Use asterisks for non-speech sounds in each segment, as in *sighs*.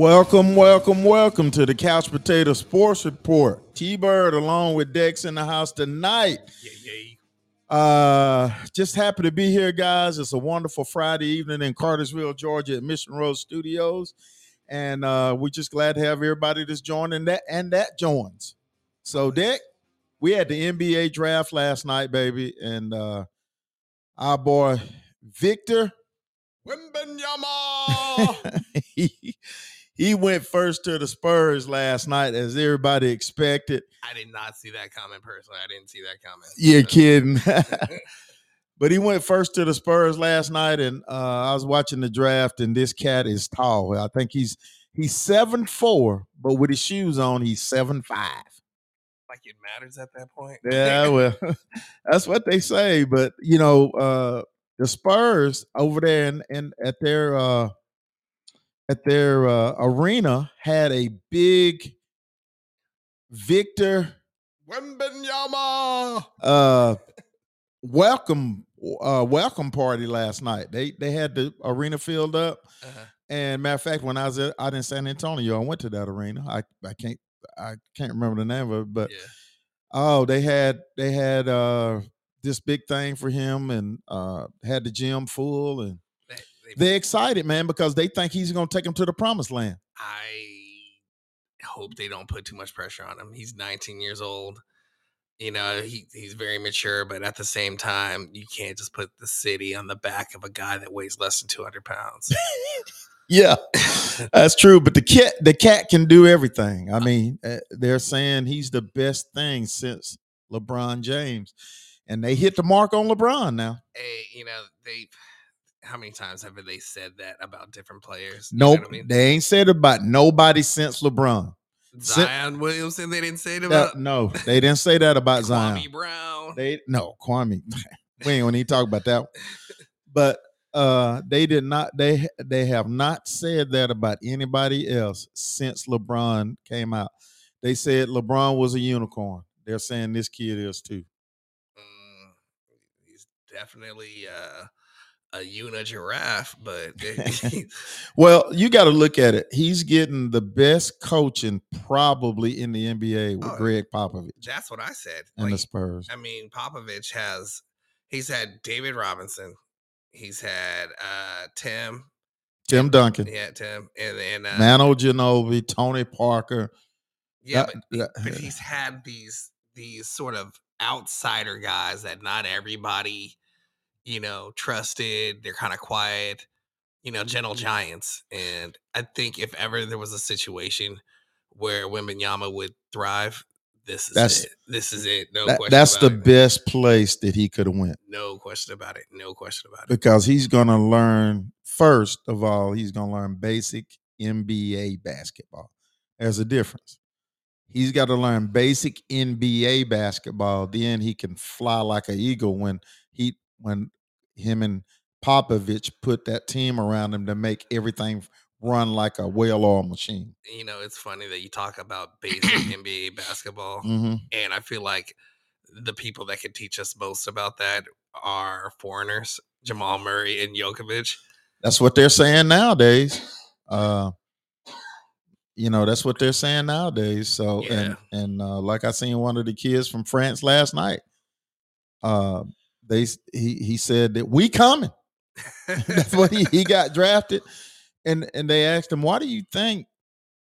Welcome, welcome, welcome to the Couch Potato Sports Report. T Bird along with Dex in the house tonight. Yeah, yeah. Uh, just happy to be here, guys. It's a wonderful Friday evening in Cartersville, Georgia, at Mission Road Studios, and uh, we're just glad to have everybody that's joining that and that joins. So, Deck, we had the NBA draft last night, baby, and uh, our boy Victor Wembanyama. he, *laughs* he went first to the Spurs last night, as everybody expected. I did not see that comment personally. I didn't see that comment. You're kidding. *laughs* *laughs* but he went first to the Spurs last night, and uh, I was watching the draft, and this cat is tall. I think he's he's seven four, but with his shoes on, he's seven five. like it matters at that point. *laughs* Yeah, well, that's what they say. But you know, uh, the Spurs over there and and at their uh, at their uh, arena had a big Victor Wembanyama. uh welcome uh welcome party last night. They they had the arena filled up. Uh-huh. And matter of fact, when I was at, out in San Antonio, I went to that arena. I I can't I can't remember the name of it, but yeah. oh, they had they had uh this big thing for him and uh had the gym full and they're excited, man, because they think he's gonna take them to the promised land. I hope they don't put too much pressure on him. He's 19 years old. You know, he, he's very mature, but at the same time, you can't just put the city on the back of a guy that weighs less than 200 pounds. *laughs* Yeah, that's true. But the cat, the cat can do everything. I *laughs* mean, uh, they're saying he's the best thing since LeBron James, and they hit the mark on LeBron now. hey, you know, they. How many times have they said that about different players? You Nope, I mean? they ain't said about nobody since LeBron. Zion Williamson, they didn't say Uh, about no, they didn't say that about Zion. Kwame Brown. They no Kwame. *laughs* *laughs* we ain't gonna need to talk about that. one. But uh, they did not. They they have not said that about anybody else since LeBron came out. They said LeBron was a unicorn. They're saying this kid is too. Mm, he's definitely uh, a uni giraffe, but *laughs* *laughs* Well, you got to look at it. He's getting the best coaching probably in the NBA with Oh, Gregg Popovich that's what I said. and the Spurs. I mean, Popovich has he's had David Robinson, he's had uh, Tim, Tim Duncan, yeah, Tim, and then uh, Manu Ginobili, Tony Parker. yeah, that- but, that- but he's had these these sort of outsider guys that not everybody, you know, trusted. They're kind of quiet, you know, gentle mm-hmm. giants. And I think if ever there was a situation where Wembanyama would thrive, this is That's- it. This is it. No That- question. that's the it. best place that he could have went. No question about it. No question about it. because he's going to learn first of all he's going to learn basic NBA basketball. There's a difference. He's got to learn basic NBA basketball. Then he can fly like an eagle when he when him and Popovich put that team around him to make everything run like a well-oiled machine. You know, it's funny that you talk about basic *clears throat* NBA basketball. hmm And I feel like the people that can teach us most about that are foreigners, Jamal Murray and Jokovic. That's what they're saying nowadays. Uh, you know, that's what they're saying nowadays. So, and and uh, like I seen one of the kids from France last night. Uh, they he he said that we coming. *laughs* that's what he, he got drafted, and and they asked him, why do you think,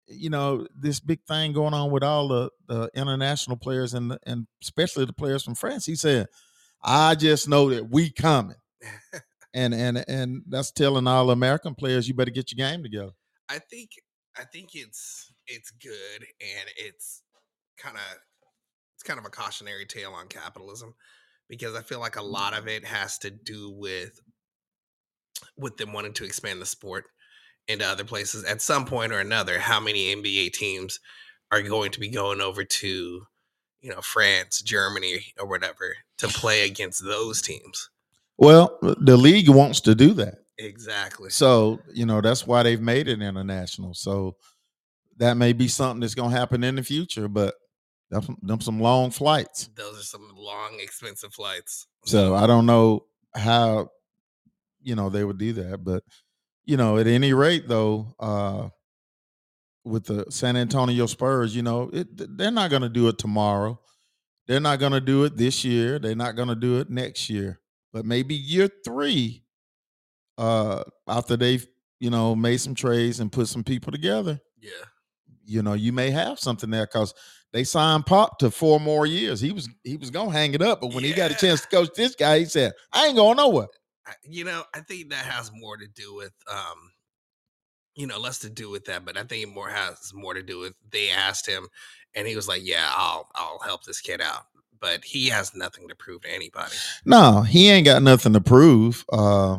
you know, this big thing going on with all the the international players and the, and especially the players from France? He said, I just know that we coming *laughs* and and and that's telling all American players you better get your game together. I think I think it's it's good and it's kind of it's kind of a cautionary tale on capitalism because I feel like a lot mm-hmm. of it has to do with with them wanting to expand the sport into other places at some point or another how many NBA teams are going to be going over to you know France, Germany or whatever to play against those teams. Well, the league wants to do that, Exactly. so you know that's why they've made it international. So that may be something that's going to happen in the future, but them, them some long flights. Those are some long, expensive flights. So I don't know how you know they would do that, but you know at any rate though, uh, with the San Antonio Spurs, you know, it, they're not going to do it tomorrow. They're not going to do it this year. They're not going to do it next year. But maybe year three, uh, after they've you know made some trades and put some people together, Yeah. you know, you may have something there because they signed Pop to four more years. He was he was gonna hang it up, but when he got a chance to coach this guy, he said, "I ain't going nowhere." You know, I think that has more to do with, um, you know, less to do with that, but I think it more has more to do with they asked him, and he was like, "Yeah, I'll I'll help this kid out," but he has nothing to prove to anybody. No, he ain't got nothing to prove. Uh,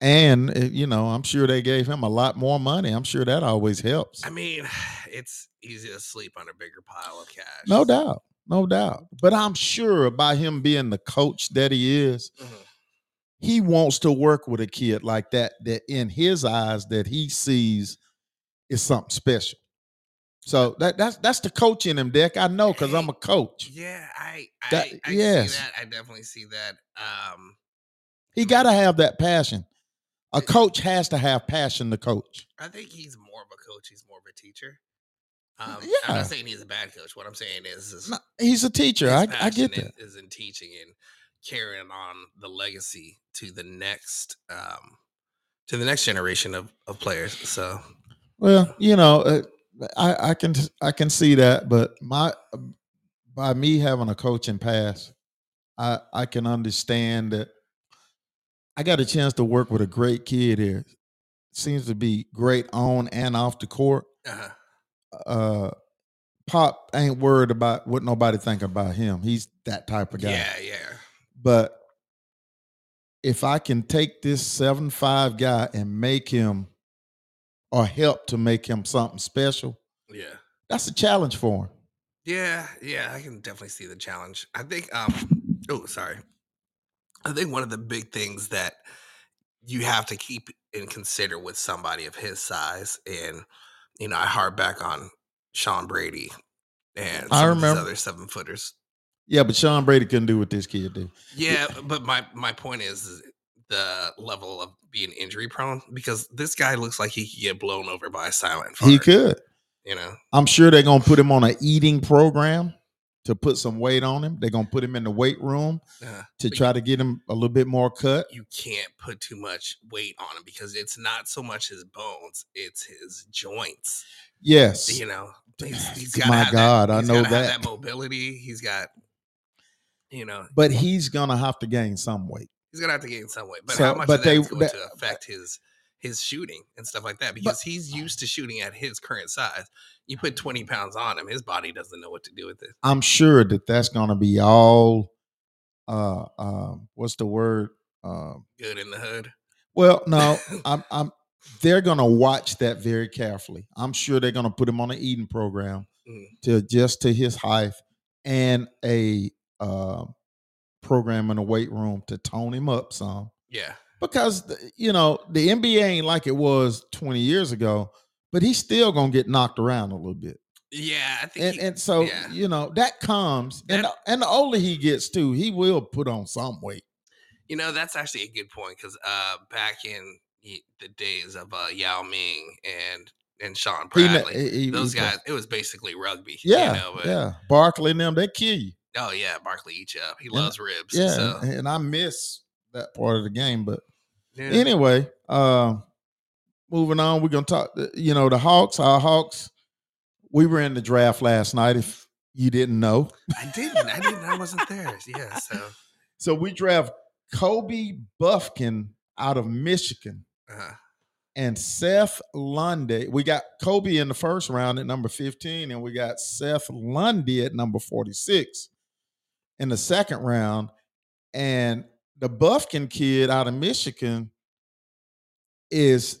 and uh, you know, I'm sure they gave him a lot more money. I'm sure that always helps. I mean, *sighs* it's easy to sleep on a bigger pile of cash. No doubt, no doubt. But I'm sure by him being the coach that he is, Mhm. he wants to work with a kid like that. That in his eyes, that he sees is something special. So that that's that's the coach in him, Dick. I know because I'm a coach. Yeah, I I, That- I yes. see that. I definitely see that. Um, He got to have that passion. A coach has to have passion to coach. I think he's more of a coach. He's more of a teacher. Um, I'm not saying he's a bad coach. What I'm saying is, is No, he's a teacher. I, I get that. Is, is in teaching and carrying on the legacy to the next um, to the next generation of, of players. So Well, you know, uh, I I can I can see that, but my by me having a coaching pass, I I can understand that. I got a chance to work with a great kid here. Seems to be great on and off the court. uh, Uh, Pop ain't worried about what nobody think about him. He's that type of guy. yeah, yeah, But if I can take this seven five guy and make him or help to make him something special, yeah. that's a challenge for him. Yeah, yeah, I can definitely see the challenge. I think um oh sorry. I think one of the big things that you have to keep and consider with somebody of his size and you know, I harp back on Shawn Bradley and I some of these remember. other seven footers. Yeah, but Shawn Bradley couldn't do what this kid did. Yeah, but my my point is, is the level of being injury prone because this guy looks like he could get blown over by a silent fart. He could. you know. I'm sure they're gonna put him on an eating program to put some weight on him. They're gonna put him in the weight room Uh, to try to get him a little bit more cut. you can't put too much weight on him because it's not so much his bones, it's his joints. Yes. You know, he's, *sighs* he's My got have God, that, I know that. that mobility. He's got, you know, But he's gonna have to gain some weight. he's gonna have to gain some weight. But So, how much but they- that- to affect his his shooting and stuff like that? Because he's used to shooting at his current size. You put twenty pounds on him, his body doesn't know what to do with it. I'm sure that that's gonna be all uh um what's the word? Um Good in the hood. well, no, *laughs* I'm I'm they're gonna watch that very carefully. I'm sure they're gonna put him on an eating program Mhm. to adjust to his height and a uh, program in the weight room to tone him up some. Yeah. Because you know the NBA ain't like it was 20 years ago, but he's still gonna get knocked around a little bit. Yeah, I think And, he- and so yeah. you know that comes, and the, and the older he gets too, he will put on some weight. You know, that's actually a good point because uh, back in the days of uh, Yao Ming and and Shawn Bradley, he- he- those guys, it was basically rugby. yeah, you know, but, yeah. Barkley and them, they kill you. Oh yeah, Barkley eats you up. He And- loves ribs. Yeah, So, and, and I miss that part of the game, but yeah. anyway, uh, moving on, we're gonna talk. uh, You know, the Hawks, our Hawks. We were in the draft last night. If you didn't know, I didn't. I didn't. I wasn't there. Yeah. So, *laughs* so we draft Kobe Bufkin out of Michigan uh, and Seth Lundy. We got Kobe in the first round at number fifteen, and we got Seth Lundy at number forty-six in the second round. And the Bufkin kid out of Michigan is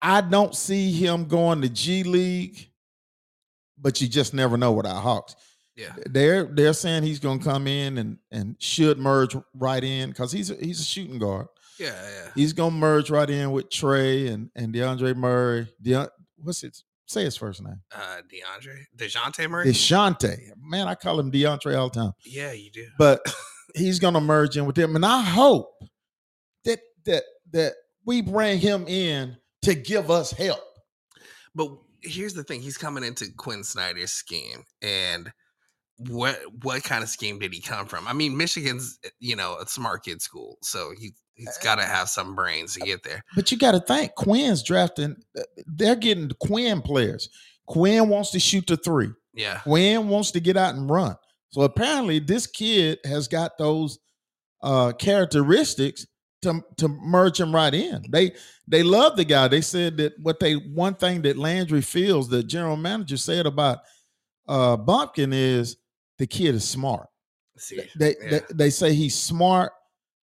I don't see him going to G League, but you just never know with our Hawks. yeah. They're they're saying he's going to come in and and should merge right in because he's a, he's a shooting guard. Yeah. Yeah. He's going to merge right in with Trey and and DeAndre Murray. De, what's it? Say his first name. Uh, DeAndre, Dejounte Murray. Deshante. Man, I call him DeAndre all the time. yeah, you do. But *laughs* he's going to merge in with them, and I hope that that that we bring him in to give us help. But here's the thing: he's coming into Quinn Snyder's scheme, and what what kind of scheme did he come from? I mean, Michigan's you know a smart kid school, so he he's got to have some brains to get there. But you got to think Quinn's drafting; uh, they're getting the Quinn players. Quinn wants to shoot the three. Yeah, Quinn wants to get out and run. So apparently, this kid has got those uh, characteristics to to merge him right in. They they love the guy. They said that what they one thing that Landry Fields, the general manager said about uh, Bufkin is the kid is smart. They, yeah. they they say he's smart.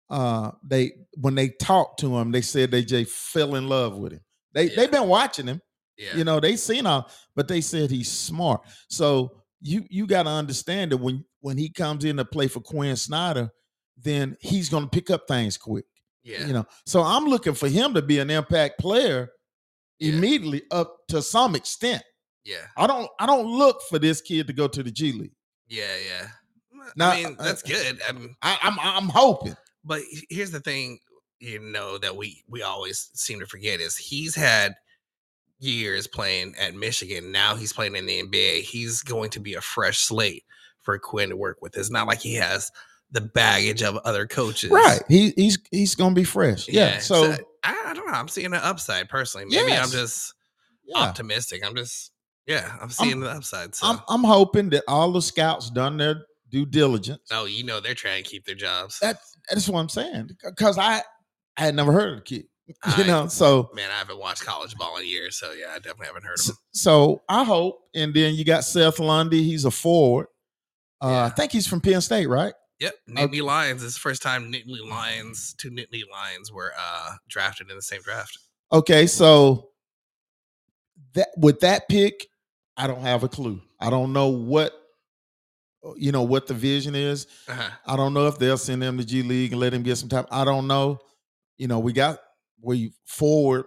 Uh, they when they talk to him, they said they just fell in love with him. They yeah. they've been watching him. Yeah. You know, they seen him, but they said he's smart. So you you got to understand that when when he comes in to play for Quinn Snyder, then he's going to pick up things quick. Yeah. You know, so I'm looking for him to be an impact player yeah. immediately up to some extent. Yeah. I don't I don't look for this kid to go to the G League. Yeah, yeah. Now, I mean, uh, that's good. I'm, I, I'm I'm hoping. But here's the thing, you know, that we we always seem to forget is he's had years playing at Michigan. Now he's playing in the NBA. He's going to be a fresh slate for Quinn to work with. It's not like he has the baggage of other coaches. Right. He he's he's gonna be fresh. Yeah. yeah so, so I, I, don't know. I'm seeing an upside personally. Maybe yes. I'm just yeah. optimistic. I'm just yeah, I'm seeing I'm, the upside. So I'm I'm hoping that all the scouts done their due diligence. Oh, you know they're trying to keep their jobs. That, that's what I'm saying. Because I I had never heard of the kid. *laughs* You I, know, so man, I haven't watched college ball in years, so yeah, I definitely haven't heard of him. So, I hope, and then you got Seth Lundy. He's a forward. Uh, yeah. I think he's from Penn State, right? Yep, Nittany okay. Lions. It's the first time Nittany Lions, two Nittany Lions were uh, drafted in the same draft. Okay, so that with that pick, I don't have a clue. I don't know what uh, you know what the vision is. Uh-huh. I don't know if they'll send them to G League and let him get some time. I don't know. You know, we got we forward.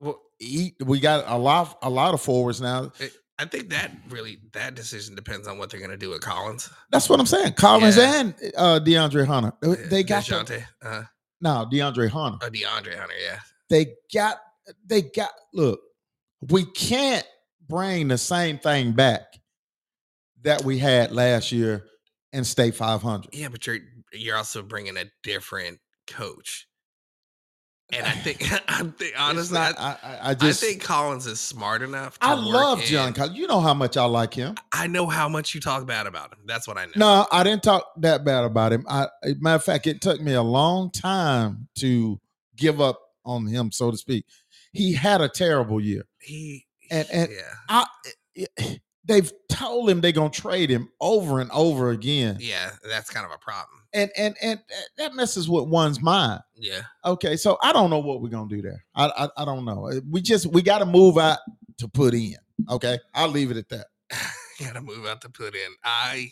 Well, we got a lot a lot of forwards now. I think that really that decision depends on what they're going to do with Collins. That's what I'm saying. Collins yeah. and uh, DeAndre Hunter. They got Dejounte. The, uh, no, DeAndre Hunter. Oh, DeAndre Hunter. Yeah. They got. They got. Look, we can't bring the same thing back that we had last year and stay 500. Yeah, but you're you're also bringing a different coach. And I think, *laughs* I think honestly, not, I, I, I, just I think Collins is smart enough. I love John Collins. You know how much I like him. I know how much you talk bad about him. That's what I know. No, I didn't talk that bad about him. I, matter of fact, it took me a long time to give up on him, so to speak. He had a terrible year. He and and yeah. I, it, they've told him they're gonna trade him over and over again. Yeah, that's kind of a problem. And and and that messes with one's mind. Yeah. Okay, so I don't know what we're gonna do there. I I, I don't know. We just we got to move out to put in. Okay, I'll leave it at that. *laughs* got to move out to put in. I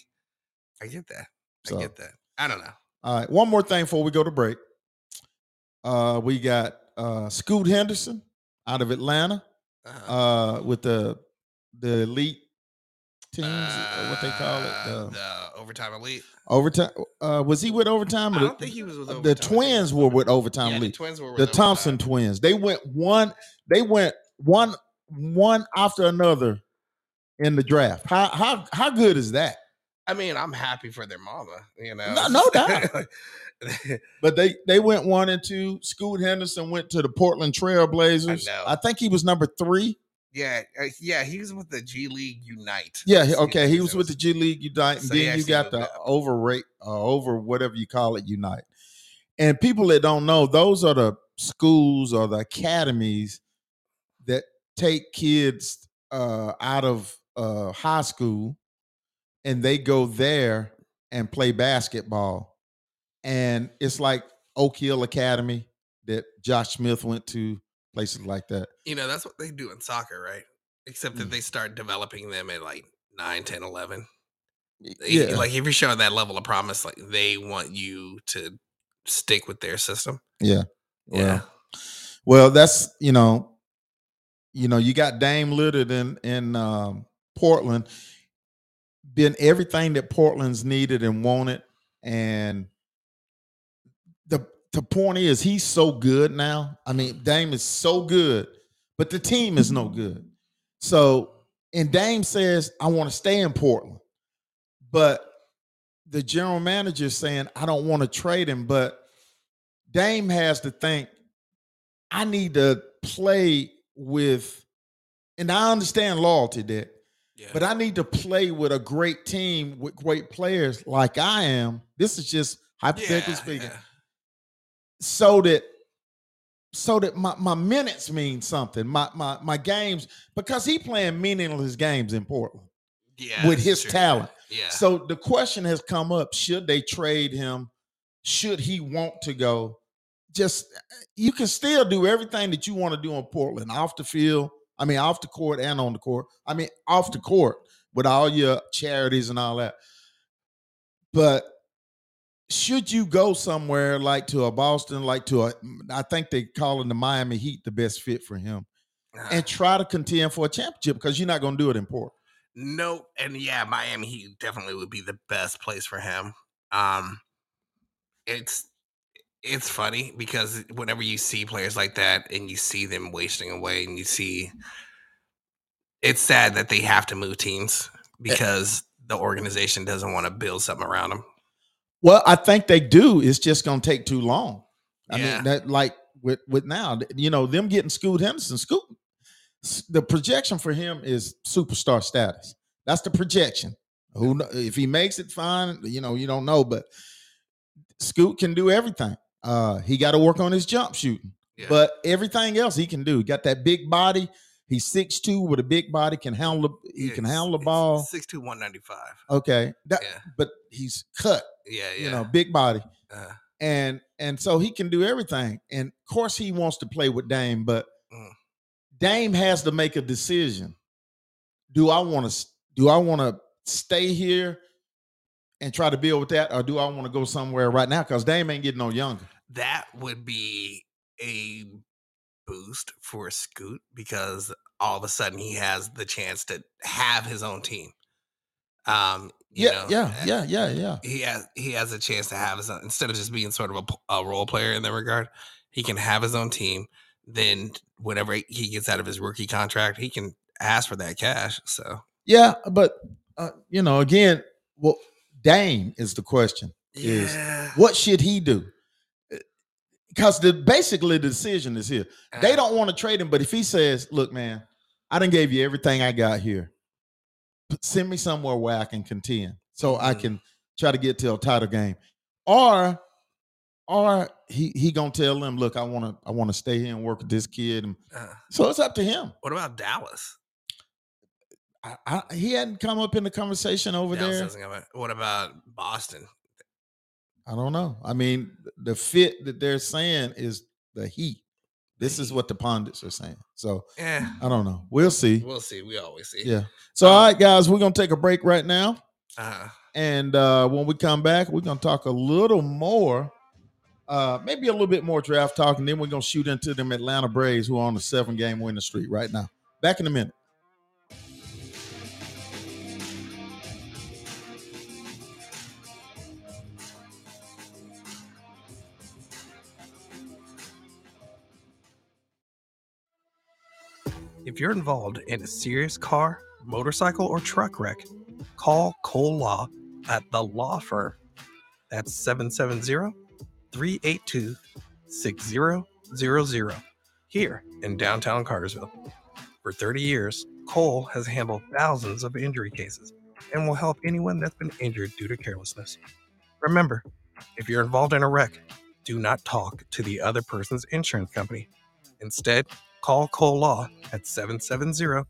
I get that. I get that. I don't know. All right, one more thing before we go to break. Uh, we got uh Scoot Henderson out of Atlanta uh-huh. uh with the the elite teams, uh, what they call it, the, the overtime elite. Overtime. Uh, was he with overtime? I don't think he was with overtime. The twins were with overtime yeah, elite. The twins were the Thompson overtime. twins. They went one. They went one one after another in the draft. How how how good is that? I mean, I'm happy for their mama. You know, no, no doubt. *laughs* but they they went one and two. Scoot Henderson went to the Portland Trailblazers. I, I think he was number three. Yeah, uh, yeah, he was with the G League Ignite. Yeah, okay, he was with the G League Ignite, and so then you got the overrate, uh, over whatever you call it, Ignite. And people that don't know, those are the schools or the academies that take kids uh, out of uh, high school, and they go there and play basketball. And it's like Oak Hill Academy that Josh Smith went to places like that. You know, that's what they do in soccer, right? Except that mm. they start developing them at like 9, 10, 11. Yeah. Like if you're showing that level of promise, like they want you to stick with their system. Yeah. Well, yeah. Well, that's, you know, you know, you got Dame Lillard in in um, Portland, been everything that Portland's needed and wanted, and the point is he's so good now. I mean, Dame is so good, but the team is no good. So, and Dame says, I want to stay in Portland. But the general manager is saying, I don't want to trade him. But Dame has to think, I need to play with, and I understand loyalty there, yeah. but I need to play with a great team with great players like I am. This is just hypothetically yeah, speaking. Yeah. So that so that my, my minutes mean something. My my my games because he playing meaningless games in Portland. Yeah, with his true. talent. Yeah. So the question has come up: Should they trade him? Should he want to go? Just you can still do everything that you want to do in Portland off the field. I mean, off the court and on the court. I mean, off the court with all your charities and all that. But should you go somewhere like to a Boston, like to a, I think they calling the Miami Heat the best fit for him, and try to contend for a championship because you're not going to do it in Port. Nope, and yeah, Miami Heat definitely would be the best place for him. Um, it's it's funny because whenever you see players like that and you see them wasting away, and you see, it's sad that they have to move teams eh because the organization doesn't want to build something around them. Well, I think they do. It's just going to take too long. I yeah. mean, that like with with now, you know, them getting Scoot Henderson, Scoot, the projection for him is superstar status. That's the projection. Who if he makes it, fine. You know, you don't know, but Scoot can do everything. Uh, he got to work on his jump shooting, yeah. but everything else he can do. He got that big body. He's six two with a big body, can handle he yeah, can handle the ball. Six two, one ninety five. Okay. That, yeah. But he's cut. Yeah, yeah. You know, big body. Uh-huh. And and so he can do everything. And of course he wants to play with Dame, but mm. Dame has to make a decision. Do I want to do I want to stay here and try to build with that, or do I want to go somewhere right now? Because Dame ain't getting no younger. That would be a boost for Scoot because all of a sudden he has the chance to have his own team. Um, yeah, know, yeah, yeah, yeah, yeah. He has he has a chance to have his own instead of just being sort of a, a role player in that regard. He can have his own team. Then whenever he gets out of his rookie contract, he can ask for that cash. So yeah, but uh, you know, again, well, Dame is the question. Is what should he do? Because the basically the decision is here. They uh-huh. don't want to trade him, but if he says, "Look, man, I didn't gave you everything I got here. Send me somewhere where I can contend, so mm-hmm. I can try to get to a title game," or or he he gonna tell them, "Look, I want to I want to stay here and work with this kid." And uh, so it's up to him. What about Dallas? I, I, he hadn't come up in the conversation over Dallas there. What about Boston? I don't know. I mean, the fit that they're saying is the heat. This is what the pundits are saying. So yeah, I don't know. We'll see. We'll see. We always see. Yeah. So um, all right, guys, we're gonna take a break right now. Uh-huh. And uh, when we come back, we're gonna talk a little more, uh, maybe a little bit more draft talk, and then we're gonna shoot into them Atlanta Braves who are on the seven game winning streak right now. Back in a minute. If you're involved in a serious car, motorcycle, or truck wreck, call Cole Law at the law firm. That's 770 382 6000 here in downtown Cartersville. For 30 years, Cole has handled thousands of injury cases and will help anyone that's been injured due to carelessness. Remember, if you're involved in a wreck, do not talk to the other person's insurance company. Instead, Call Cole Law at 770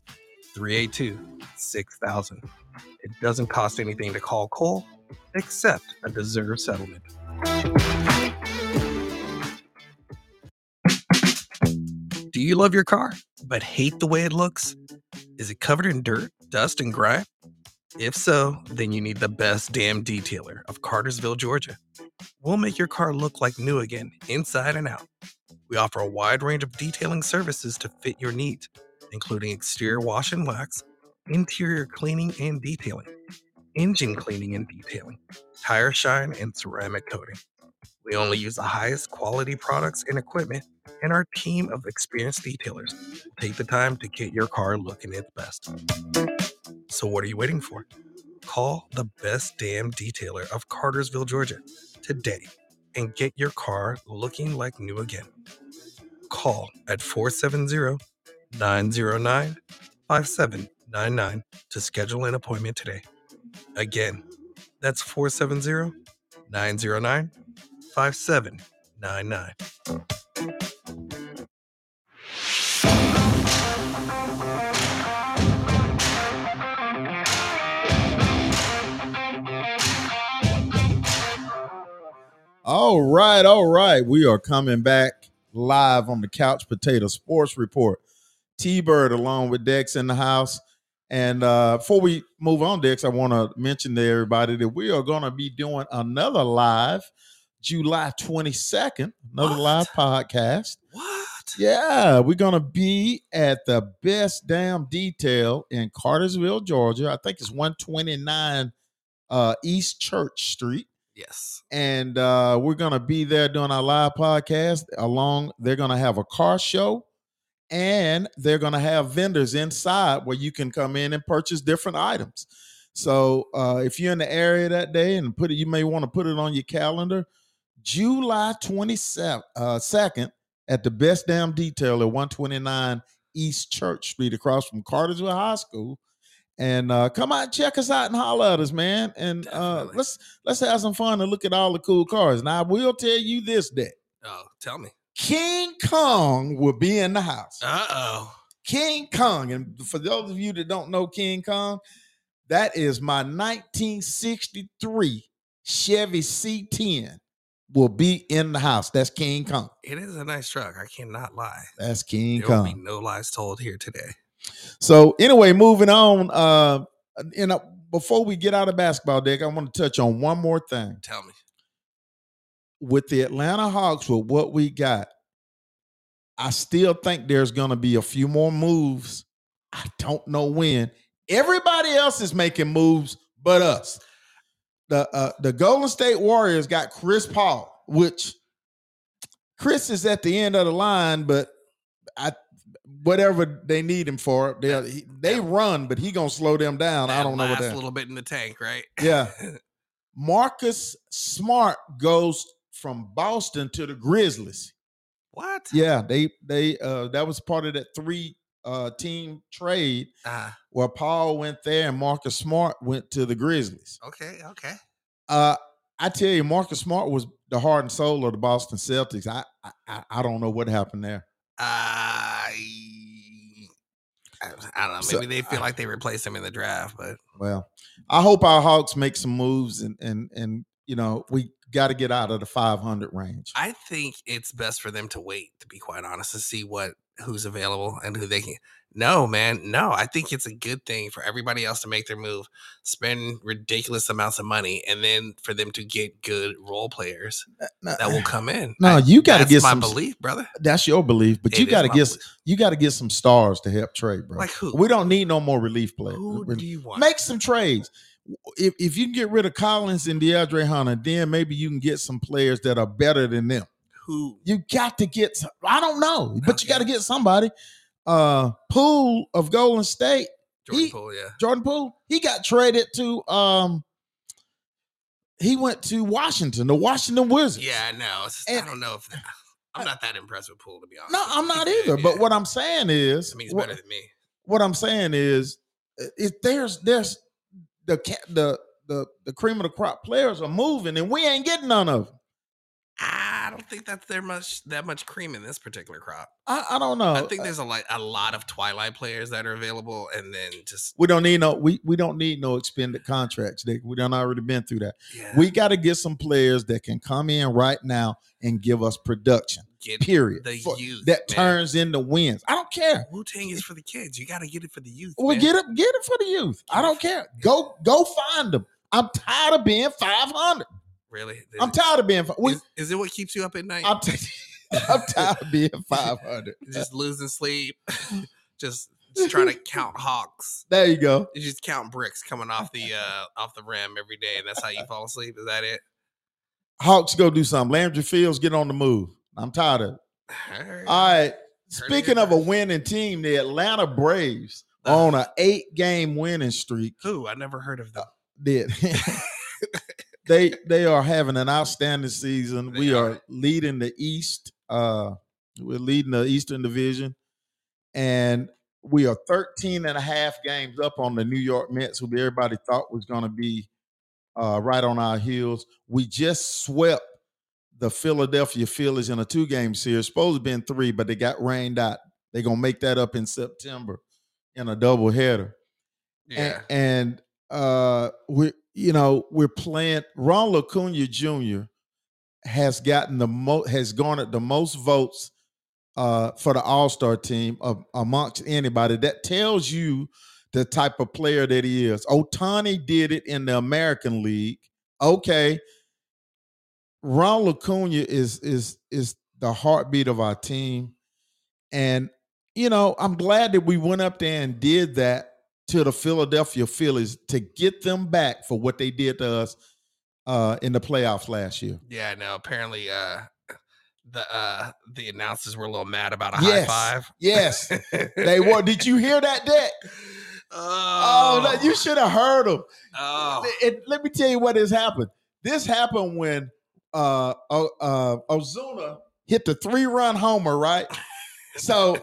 382 6000. It doesn't cost anything to call Cole except a deserved settlement. Do you love your car but hate the way it looks? Is it covered in dirt, dust, and grime? If so, then you need the best damn detailer of Cartersville, Georgia. We'll make your car look like new again, inside and out. We offer a wide range of detailing services to fit your needs, including exterior wash and wax, interior cleaning and detailing, engine cleaning and detailing, tire shine, and ceramic coating. We only use the highest quality products and equipment, and our team of experienced detailers will take the time to get your car looking its best. So, what are you waiting for? Call the best damn detailer of Cartersville, Georgia today and get your car looking like new again. Call at 470 909 5799 to schedule an appointment today. Again, that's 470 909 5799. All right, all right. We are coming back live on the Couch Potato Sports Report. T Bird along with Dex in the house. And uh, before we move on, Dex, I want to mention to everybody that we are going to be doing another live July 22nd, another What? live podcast. What? Yeah, we're going to be at the best damn detail in Cartersville, Georgia. I think it's 129 uh, East Church Street Yes. and uh, we're gonna be there doing our live podcast. Along, they're gonna have a car show, and they're gonna have vendors inside where you can come in and purchase different items. So uh, if you're in the area that day and put it, you may want to put it on your calendar. July 27th, uh, at the Best Damn Detail at 129 East Church Street, across from Cartersville High School. And uh, come out and check us out and holler at us, man. And uh, let's let's have some fun and look at all the cool cars. Now I will tell you this: that Oh, tell me. King Kong will be in the house. Uh oh. King Kong, and for those of you that don't know King Kong, that is my 1963 Chevy C10 will be in the house. That's King Kong. It is a nice truck. I cannot lie. That's King There will be Kong. no lies told here today. So anyway, moving on. Uh, you know, before we get out of basketball, Dick, I want to touch on one more thing. Tell me. with the Atlanta Hawks, with what we got, I still think there's going to be a few more moves. I don't know when. Everybody else is making moves, but us. The uh, the Golden State Warriors got Chris Paul, which Chris is at the end of the line, but I whatever they need him for, they he- they run, but he gonna slow them down. I don't know what that. little bit in the tank, right? Yeah. *laughs* Marcus Smart goes from Boston to the Grizzlies. what? Yeah, they they uh that was part of that three uh team trade Ah, where Paul went there and Marcus Smart went to the Grizzlies. okay, okay. Uh I tell you, Marcus Smart was the heart and soul of the Boston Celtics. I I- I, don't know what happened there. I, I, I don't know. So, Maybe they feel like they replaced him in the draft, but Well, I hope our Hawks make some moves and and and you know we got to get out of the 500 range. I think it's best for them to wait. To be quite honest, to see what who's available and who they can. No, man, no. I think it's a good thing for everybody else to make their move, spend ridiculous amounts of money, and then for them to get good role players No, that will *laughs* come in. No, I- you got to get my some. belief, brother. That's your belief, but It you got to get belief. you got to get some stars to help trade, bro. like who? We don't need no more relief players. Who do you want? Make some trades. If if you can get rid of Collins and DeAndre Hunter, then maybe you can get some players that are better than them. who? You got to get. Some, I don't know, but you got to get somebody. Uh, Poole of Golden State, Jordan he- Poole, yeah. Jordan Poole, he got traded to. Um, he went to Washington, the Washington Wizards. Yeah, I know. just, And- I don't know if I'm not that impressed with Poole to be honest. No. I'm not *laughs* Yeah, either. But yeah. what I'm saying is, I mean, he's what- better than me. what I'm saying is, if there's there's the the the the cream of the crop players are moving, and we ain't getting none of them. I don't think that's there much that much cream in this particular crop. I, I don't know. I think there's a like a lot of Twilight players that are available, and then just we don't need no we we don't need no expended contracts. Dick. We done already been through that. yeah, We got to get some players that can come in right now and give us production. Get Period. the For- youth that man. turns into wins. I don't care. Wu Tang is for the kids. You got to get it for the youth. Well, man. get it, get it for the youth. I don't care. Go go find them. I'm tired of being 500. really. I'm tired of being. Is, is it what keeps you up at night? I'm, t- *laughs* I'm tired of being *laughs* 500. just losing sleep, *laughs* just just trying to count hawks. There you go. You just count bricks coming off the uh off the rim every day, and that's how you fall asleep. Is that it? Hawks go do something. Landry Fields get on the move. I'm tired of it. All right. Speaking of a winning team, the Atlanta Braves uh, on an eight game winning streak. Who? I never heard of them. Did. *laughs* they they are having an outstanding season. They we are. are. leading the East. Uh we're leading the Eastern Division. And we are 13 and a half games up on the New York Mets, who everybody thought was going to be uh, right on our heels. We just swept the Philadelphia Phillies in a two game series. Supposed to be in three, but they got rained out. They're gonna make that up in September in a double header. Yeah. And, and uh we you know, we're playing Ronald Acuña Jr. has gotten the most has garnered the most votes uh for the All-Star team of, amongst anybody. That tells you the type of player that he is. Ohtani did it in the American League. Okay, Ronald Acuña is is is the heartbeat of our team, and you know I'm glad that we went up there and did that to the Philadelphia Phillies to get them back for what they did to us uh, in the playoffs last year. Yeah, no. Apparently, uh, the uh, the announcers were a little mad about a yes, high five. Yes, *laughs* they were. Did you hear that, Dick? Oh, oh you should have heard them. Oh. It, it, let me tell you what has happened. This happened when uh, uh, Ozuna hit the three run homer, right? so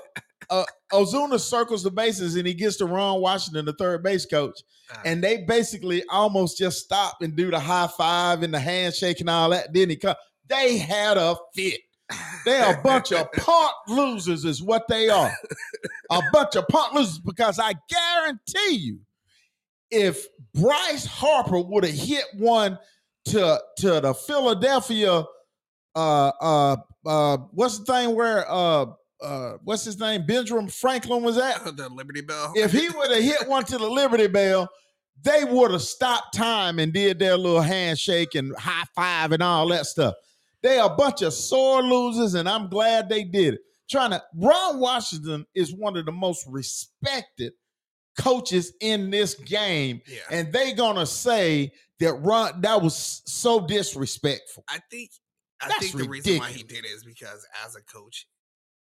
uh, Ozuna circles the bases and he gets to Ron Washington, the third base coach. Ah. And they basically almost just stop and do the high five and the handshake and all that. Then he come. They had a fit. They're a bunch of *laughs* punt losers, is what they are. A bunch of punt losers because I guarantee you, if Bryce Harper would have hit one to to the Philadelphia uh uh uh what's the thing where uh uh what's his name Benjamin Franklin was at the Liberty Bell. if he *laughs* would have hit one to the Liberty Bell, they would have stopped time and did their little handshake and high five and all that stuff. They are a bunch of sore losers, and I'm glad they did it. Trying to Ron Washington is one of the most respected coaches in this game, yeah. and they gonna say that Ron that was so disrespectful. I think I That's think the ridiculous. reason why he did it is because as a coach,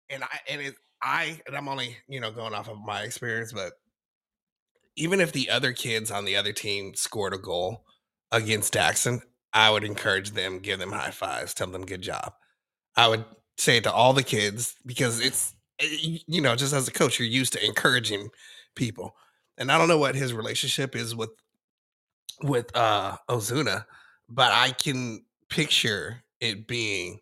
and I and it I and I'm only you know going off of my experience, but even if the other kids on the other team scored a goal against Daxon, I would encourage them, give them high fives, tell them good job. I would say it to all the kids because it's eh, you know just as a coach, you're used to encouraging people, and I don't know what his relationship is with with uh Ozuna, but I can picture it being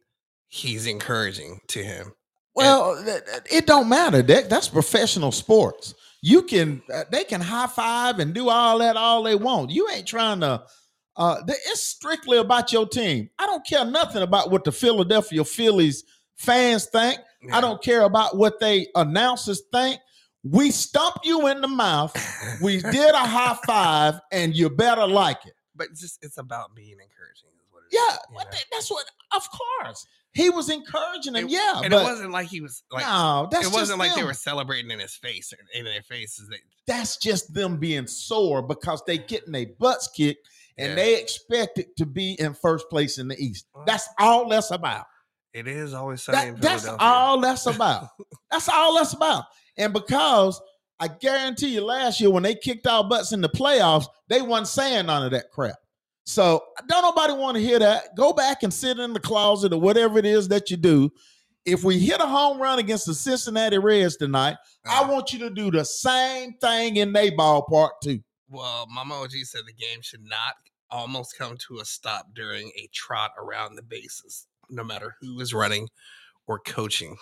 he's encouraging to him. Well, and, it don't matter. That, that's professional sports. You can uh, they can high five and do all that all they want. You ain't trying to uh it's strictly about your team. I don't care nothing about what the Philadelphia Phillies fans think. Yeah. I don't care about what they announcers think. We stumped you in the mouth. We did a high five, and you better like it. But it's just it's about being encouraging, is what it yeah, is, that's what. Of course, he was encouraging them. It, yeah, and but, it wasn't like he was like no. That's it wasn't like them. they were celebrating in his face or in their faces. That's just them being sore because they getting their butts kicked and yeah. they expect it to be in first place in the East. That's all that's about. It is always sunny that, *laughs* That's all that's about. that's all that's about. And because I guarantee you, last year when they kicked our butts in the playoffs, they wasn't saying none of that crap. So don't nobody want to hear that. Go back and sit in the closet or whatever it is that you do. If we hit a home run against the Cincinnati Reds tonight, I uh-huh. want you to do the same thing in their ballpark too. Well, Mama OG said the game should not almost come to a stop during a trot around the bases, no matter who is running or coaching.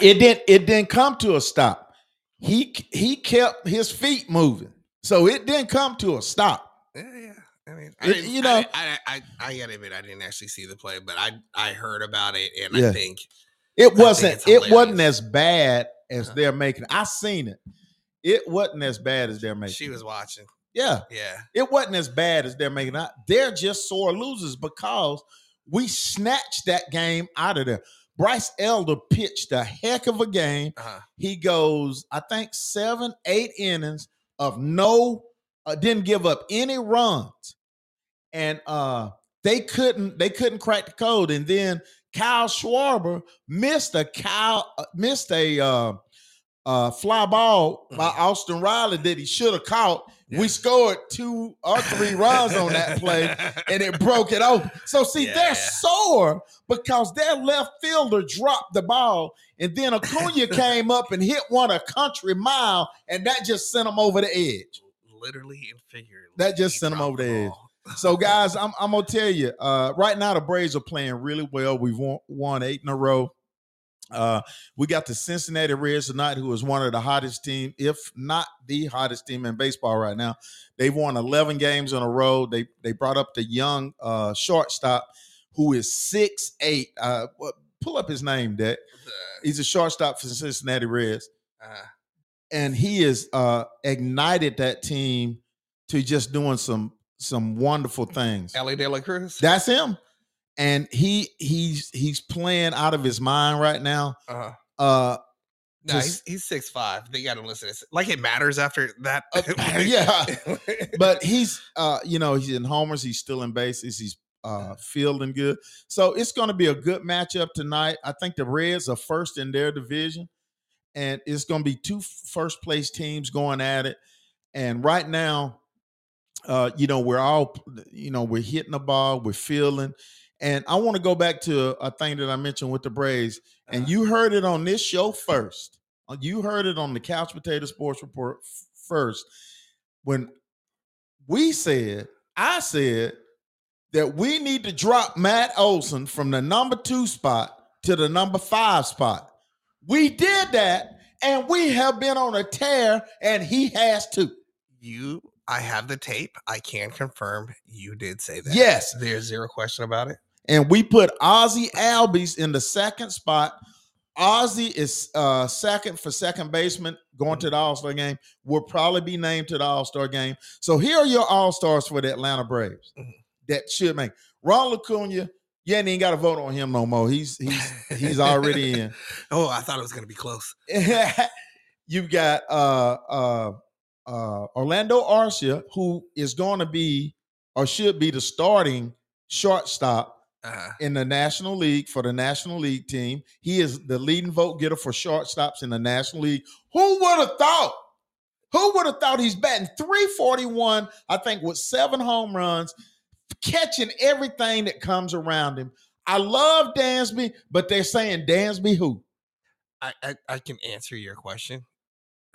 It didn't. It didn't come to a stop. He he kept his feet moving, so it didn't come to a stop. Yeah, yeah. I mean, I it, you know, I, I, I, I, gotta admit, I didn't actually see the play, but I, I heard about it, and yeah. I think it wasn't. Think it wasn't as bad as uh-huh. they're making. I seen it. It wasn't as bad as they're making. She was watching. Yeah, yeah. It wasn't as bad as they're making. They're just sore losers because we snatched that game out of there. Bryce Elder pitched a heck of a game. Uh-huh. He goes, I think, seven, eight innings of no, uh, didn't give up any runs. And uh they couldn't they couldn't crack the code. And then Kyle Schwarber missed a Kyle uh, missed a uh, uh, fly ball by Mhm. Austin Riley that he should have caught. Yeah. We scored two or three runs on that play, and it broke it open. So see, Yeah. they're sore because their left fielder dropped the ball, and then Acuña *laughs* came up and hit one a country mile, and that just sent them over the edge. literally and figuratively. That just sent them over the edge. *laughs* So, guys, I'm, I'm gonna tell you, uh, right now the Braves are playing really well. We've won, won eight in a row. Uh, we got the Cincinnati Reds tonight, who is one of the hottest team, if not the hottest team in baseball right now. They've won 11 games in a row. They they brought up the young uh, shortstop, who is six eight. Uh, pull up his name. The, He's a shortstop for the Cincinnati Reds uh, and he has uh ignited that team to just doing some some wonderful things. Elly De La Cruz. That's him. And he he's he's playing out of his mind right now. uh-huh. Uh No, Just- he's, he's six five. They got to listen. It's like it matters after that. Uh, *laughs* *laughs* yeah. *laughs* but he's uh you know he's in homers, he's still in bases, he's uh fielding good. So it's going to be a good matchup tonight. I think the Reds are first in their division and it's going to be two first place teams going at it. And right now uh you know we're all you know we're hitting the ball, we're fielding and I want to go back to a thing that I mentioned with the Braves and Uh-huh. you heard it on this show first. Uh, You heard it on the Couch Potato Sports Report first when we said, I said that we need to drop Matt Olson from the number two spot to the number five spot. We did that, and we have been on a tear, and he has to. you, I have the tape. I can confirm you did say that. Yes. there's zero question about it. And we put Ozzy Albies in the second spot. Ozzy is uh second for second baseman going to the All Star game. Will probably be named to the All Star game. So here are your All Stars for the Atlanta Braves Mhm. that should make Ron Acuña. You ain't even got to vote on him no more. He's he's he's already in. *laughs* oh, I thought it was gonna be close. *laughs* You've got uh uh uh Orlando Arcia, who is going to be or should be the starting shortstop Uh, in the National League for the National League team. He is the leading vote getter for shortstops in the National League. Who would have thought? Who would have thought he's batting 341, I think, with seven home runs, catching everything that comes around him? I love Dansby, but they're saying Dansby who? I, I I can answer your question.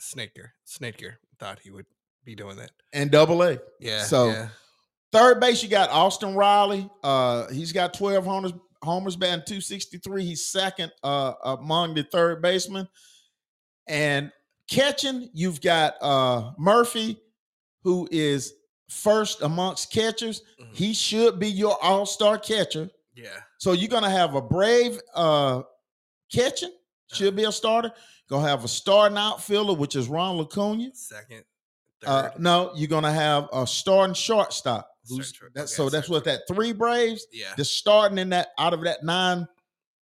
Snitker, Snitker thought he would be doing that. And double A. Yeah. So- yeah. Third base, you got Austin Riley. Uh, he's got 12 homers, homers batting 263. He's second uh, among the third basemen. And catching, you've got uh, Murphy, who is first amongst catchers. Mhm. He should be your all-star catcher. yeah. So you're gonna have a brave uh catching, should be a starter. Gonna have a starting outfielder, which is Ronald Acuña. Second, third. Uh, no, you're gonna have a starting shortstop. Who's, okay, so that's what that three Braves. yeah. The starting in that out of that nine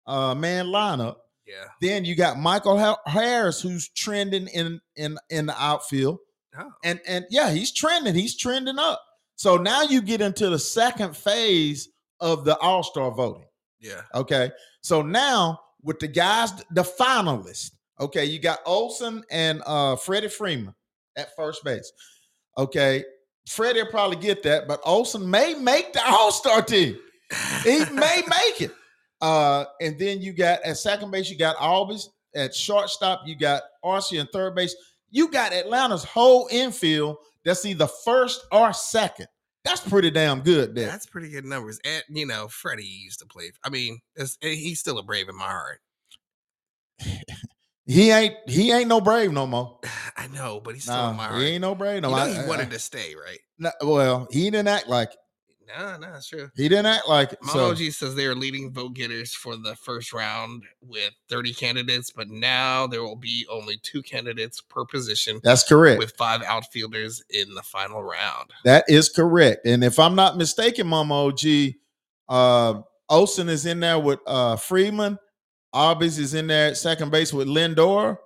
uh man lineup. Yeah. Then you got Michael Harris, who's trending in in in the outfield, Oh. and and yeah, he's trending. He's trending up. So now you get into the second phase of the All Star voting. Yeah. Okay. So now with the guys, the finalists, okay, you got Olson and uh Freddie Freeman at first base. Okay. Freddie will probably get that, but Olson may make the all-star team. He may make it. Uh, and then you got at second base, you got Albies. At shortstop, you got Arcia and third base. You got Atlanta's whole infield that's either first or second. That's pretty damn good there. That's pretty good numbers. And you know, Freddie used to play. I mean, he's still a brave in my heart. *laughs* He ain't he ain't no brave no more. *sighs* I know, but he's still in my Nah, heart. he ain't no brave no you more. know I- he I- wanted to stay, right? no, well, he didn't act like it. No, no, it's true. He didn't act like it. So, G says they are leading vote getters for the first round with 30 candidates, but now there will be only two candidates per position that's correct. with five outfielders in the final round. That is correct. And if I'm not mistaken, Mama OG, uh, Olson is in there with uh, Freeman. Albies is in there at second base with Lindor.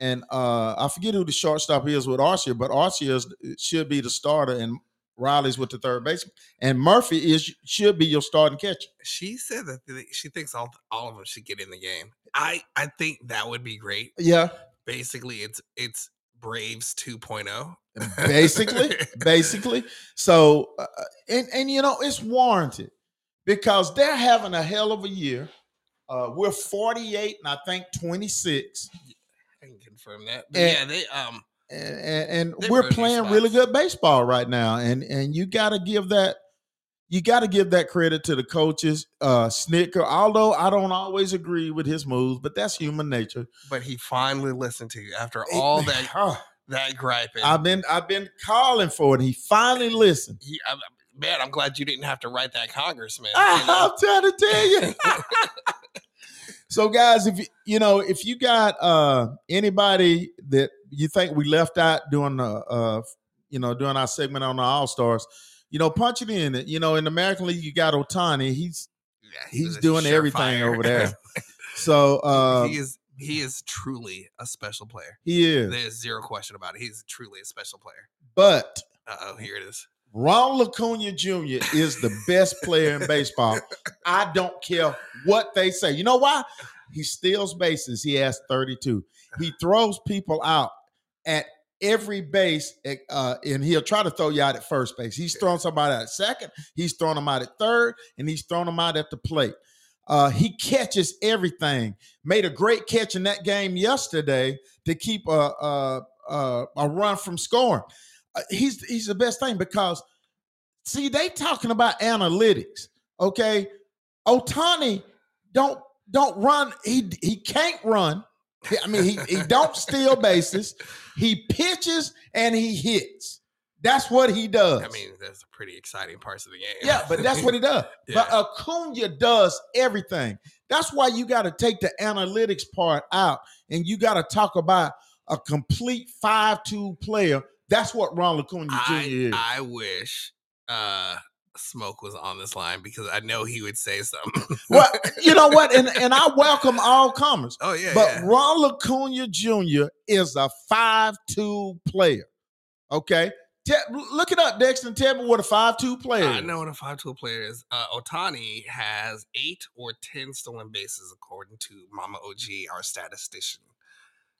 And uh, I forget who the shortstop is with Arcia, but Arcia is, should be the starter. And Riley's with the third baseman, and Murphy is should be your starting catcher. She said that she thinks all all of them should get in the game. I I think that would be great. Yeah, Basically, it's it's Braves oh. 2.0. basically, *laughs* basically. So, uh, and and you know it's warranted because they're having a hell of a year. Uh, we're 48 and I think 26, I can confirm that. But And- yeah, they um and, and, and we're playing really good baseball right now. And and you got to give that you got to give that credit to the coaches. Uh, Snitker, although I don't always agree with his moves, but that's human nature. but he finally listened to you after all that Oh, that griping. I've been I've been calling for it. He finally listened. He- I'm- man, I'm glad you didn't have to write that congressman. you know? I'm trying to tell you. *laughs* *laughs* so, guys, if you you know if you got uh anybody that you think we left out doing the uh you know doing our segment on the All Stars, you know, punch it in. You know, in the American League, you got Ohtani. He's Yeah, he he's a doing everything surefire. over there. *laughs* so uh he is he is truly a special player. he is. There's zero question about it. He's truly a special player. But Uh oh, here it is. Ronald Acuña Jr. is the best player in baseball. I don't care what they say. You know why? He steals bases. He has 32. He throws people out at every base, uh, and he'll try to throw you out at first base. He's throwing somebody out at second. He's throwing them out at third, and he's throwing them out at the plate. Uh, he catches everything. Made a great catch in that game yesterday to keep a a, a, a run from scoring. Uh, he's he's the best thing because see they talking about analytics. Okay, Ohtani don't don't run. He he can't run. I mean he he don't *laughs* steal bases. He pitches and he hits. That's what he does. I mean, that's a pretty exciting parts of the game. Yeah, but that's what he does. *laughs* But Acuña does everything. That's why you got to take the analytics part out and you got to talk about a complete five-two player. That's what Ron Acuña Jr. I, is. I wish uh Smoke was on this line because I know he would say something. well, you know what? And *laughs* and I welcome all comers. oh yeah, But yeah. Ronald Acuña Jr. is a five-two player. Okay. Te- look it up, Dexter, and tell me what a five-two player I know what a 5 2 player is. Uh, Ohtani has eight or ten stolen bases, according to Mama OG, our statistician.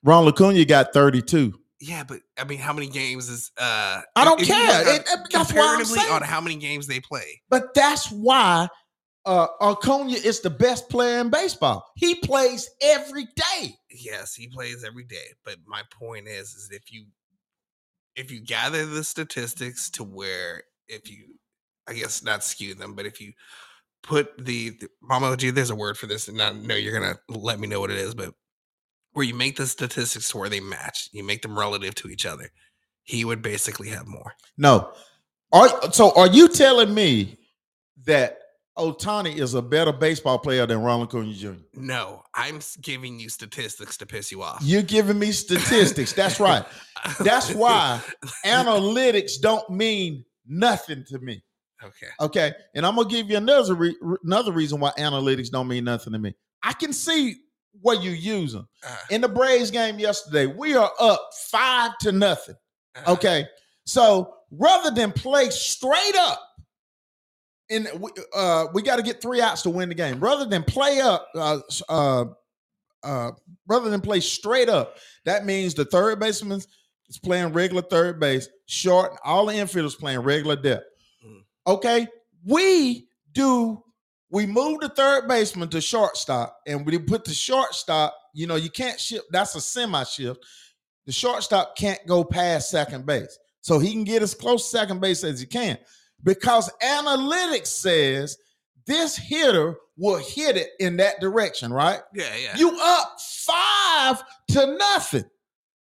Ron Acuña got 32. Yeah, but I mean, how many games is? uh I don't care. It- it- that's why I'm saying. on how many games they play. But that's why uh Acuña is the best player in baseball. He plays every day. Yes, he plays every day. But my point is, is if you if you gather the statistics to where if you, I guess not skew them, but if you put the, the Mama OG, there's a word for this, and I know you're gonna let me know what it is, but where you make the statistics to where they match, you make them relative to each other. He would basically have more. No. Are so are you telling me that Ohtani is a better baseball player than Ronald Acuña Jr.? No, I'm giving you statistics to piss you off. You're giving me statistics. That's right. That's *laughs* why analytics don't mean nothing to me. okay. Okay, and I'm gonna give you another re- another reason why analytics don't mean nothing to me. I can see what you use them Uh, in the Braves game yesterday. We are up five to nothing. uh, Okay, so rather than play straight up, and we, uh, we got to get three outs to win the game. Rather than play up, uh, uh, uh, rather than play straight up, that means the third baseman is playing regular third base, short. All the infielders playing regular depth. Mm. Okay, we do. We move the third baseman to shortstop, and we put the shortstop. You know, you can't shift. That's a semi shift. The shortstop can't go past second base, so he can get as close to second base as he can, because analytics says this hitter will hit it in that direction, right? Yeah, yeah. You up five to nothing.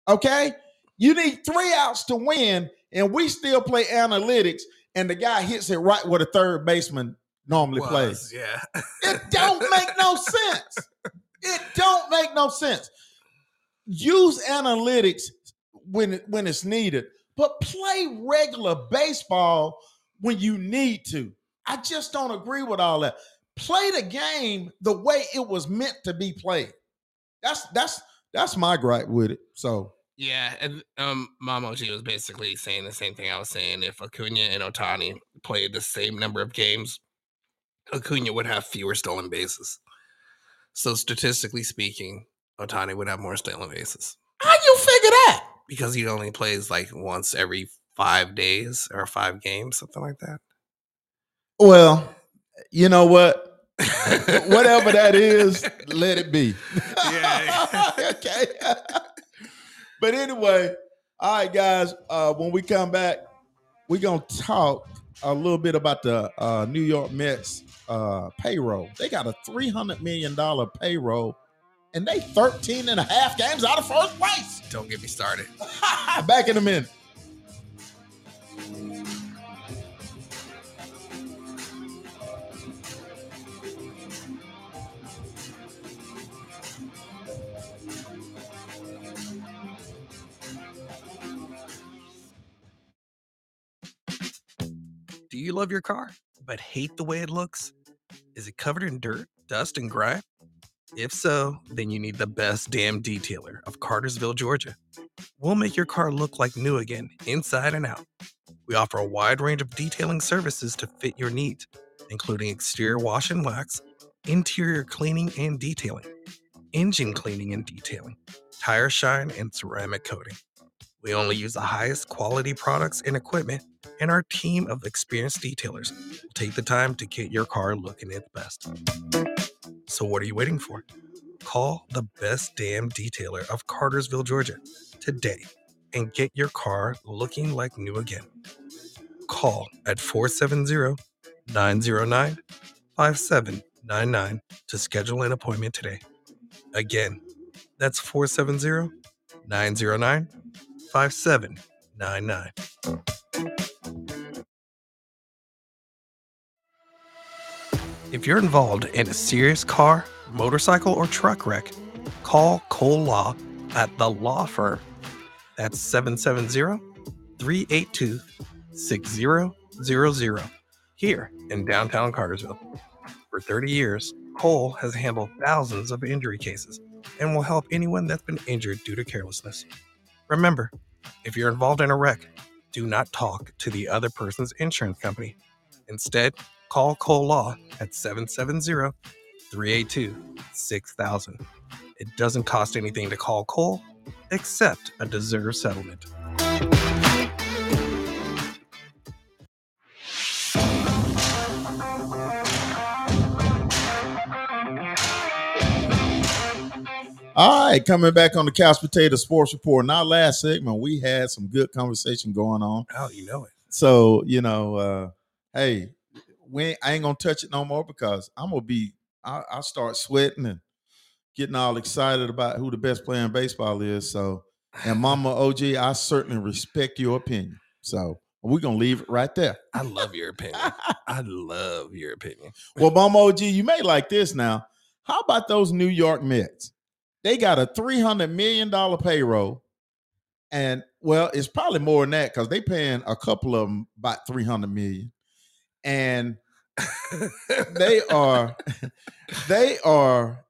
Okay. You need three outs to win, and we still play analytics, and the guy hits it right where the third baseman normally plays. Yeah. *laughs* It don't make no sense. It don't make no sense. Use analytics when when it's needed, but play regular baseball when you need to. I just don't agree with all that. Play the game the way it was meant to be played. That's that's that's my gripe with it. So Yeah, and um, Mamo G was basically saying the same thing I was saying. If Acuña and Ohtani played the same number of games, Acuña would have fewer stolen bases. So statistically speaking, Ohtani would have more stolen bases. How you figure that? Because he only plays like once every five days or five games, something like that. Well, you know what? *laughs* Whatever that is, let it be. Yeah. *laughs* okay. but anyway, all right, guys. Uh, when we come back, we're gonna talk a little bit about the uh, New York Mets uh, payroll. They got a three hundred million dollar payroll, and they 13 and a half games out of first place. Don't get me started. *laughs* Back in a minute. Do you love your car, but hate the way it looks? Is it covered in dirt, dust, and grime? If so, then you need the best damn detailer of Cartersville, Georgia. We'll make your car look like new again, inside and out. We offer a wide range of detailing services to fit your needs, including exterior wash and wax, interior cleaning and detailing, engine cleaning and detailing, tire shine, and ceramic coating. We only use the highest quality products and equipment, and our team of experienced detailers will take the time to get your car looking its best. So, what are you waiting for? Call the best damn detailer of Cartersville, Georgia today and get your car looking like new again. Call at 470 909 5799 to schedule an appointment today. Again, that's 470 909 5799. If you're involved in a serious car, motorcycle, or truck wreck, call Cole Law at the law firm. That's 770 382 6000 here in downtown Cartersville. For 30 years, Cole has handled thousands of injury cases and will help anyone that's been injured due to carelessness. Remember, if you're involved in a wreck, do not talk to the other person's insurance company. Instead, call Cole Law at 770 382 6000. It doesn't cost anything to call Cole except a deserved settlement. All right, coming back on the Couch Potato Sports Report. In our last segment, we had some good conversation going on. Oh, you know it. So, you know, uh, hey, we I ain't gonna touch it no more because I'm gonna be I, I'll start sweating and getting all excited about who the best player in baseball is. So, and Mama *laughs* OG, I certainly respect your opinion. So we're gonna leave it right there. I love your opinion. I love your opinion. Well, Mama OG, you may like this now. How about those New York Mets? They got a $300 million payroll. And well, it's probably more than that because they paying a couple of them about 300 million. And *laughs* they are *laughs* they are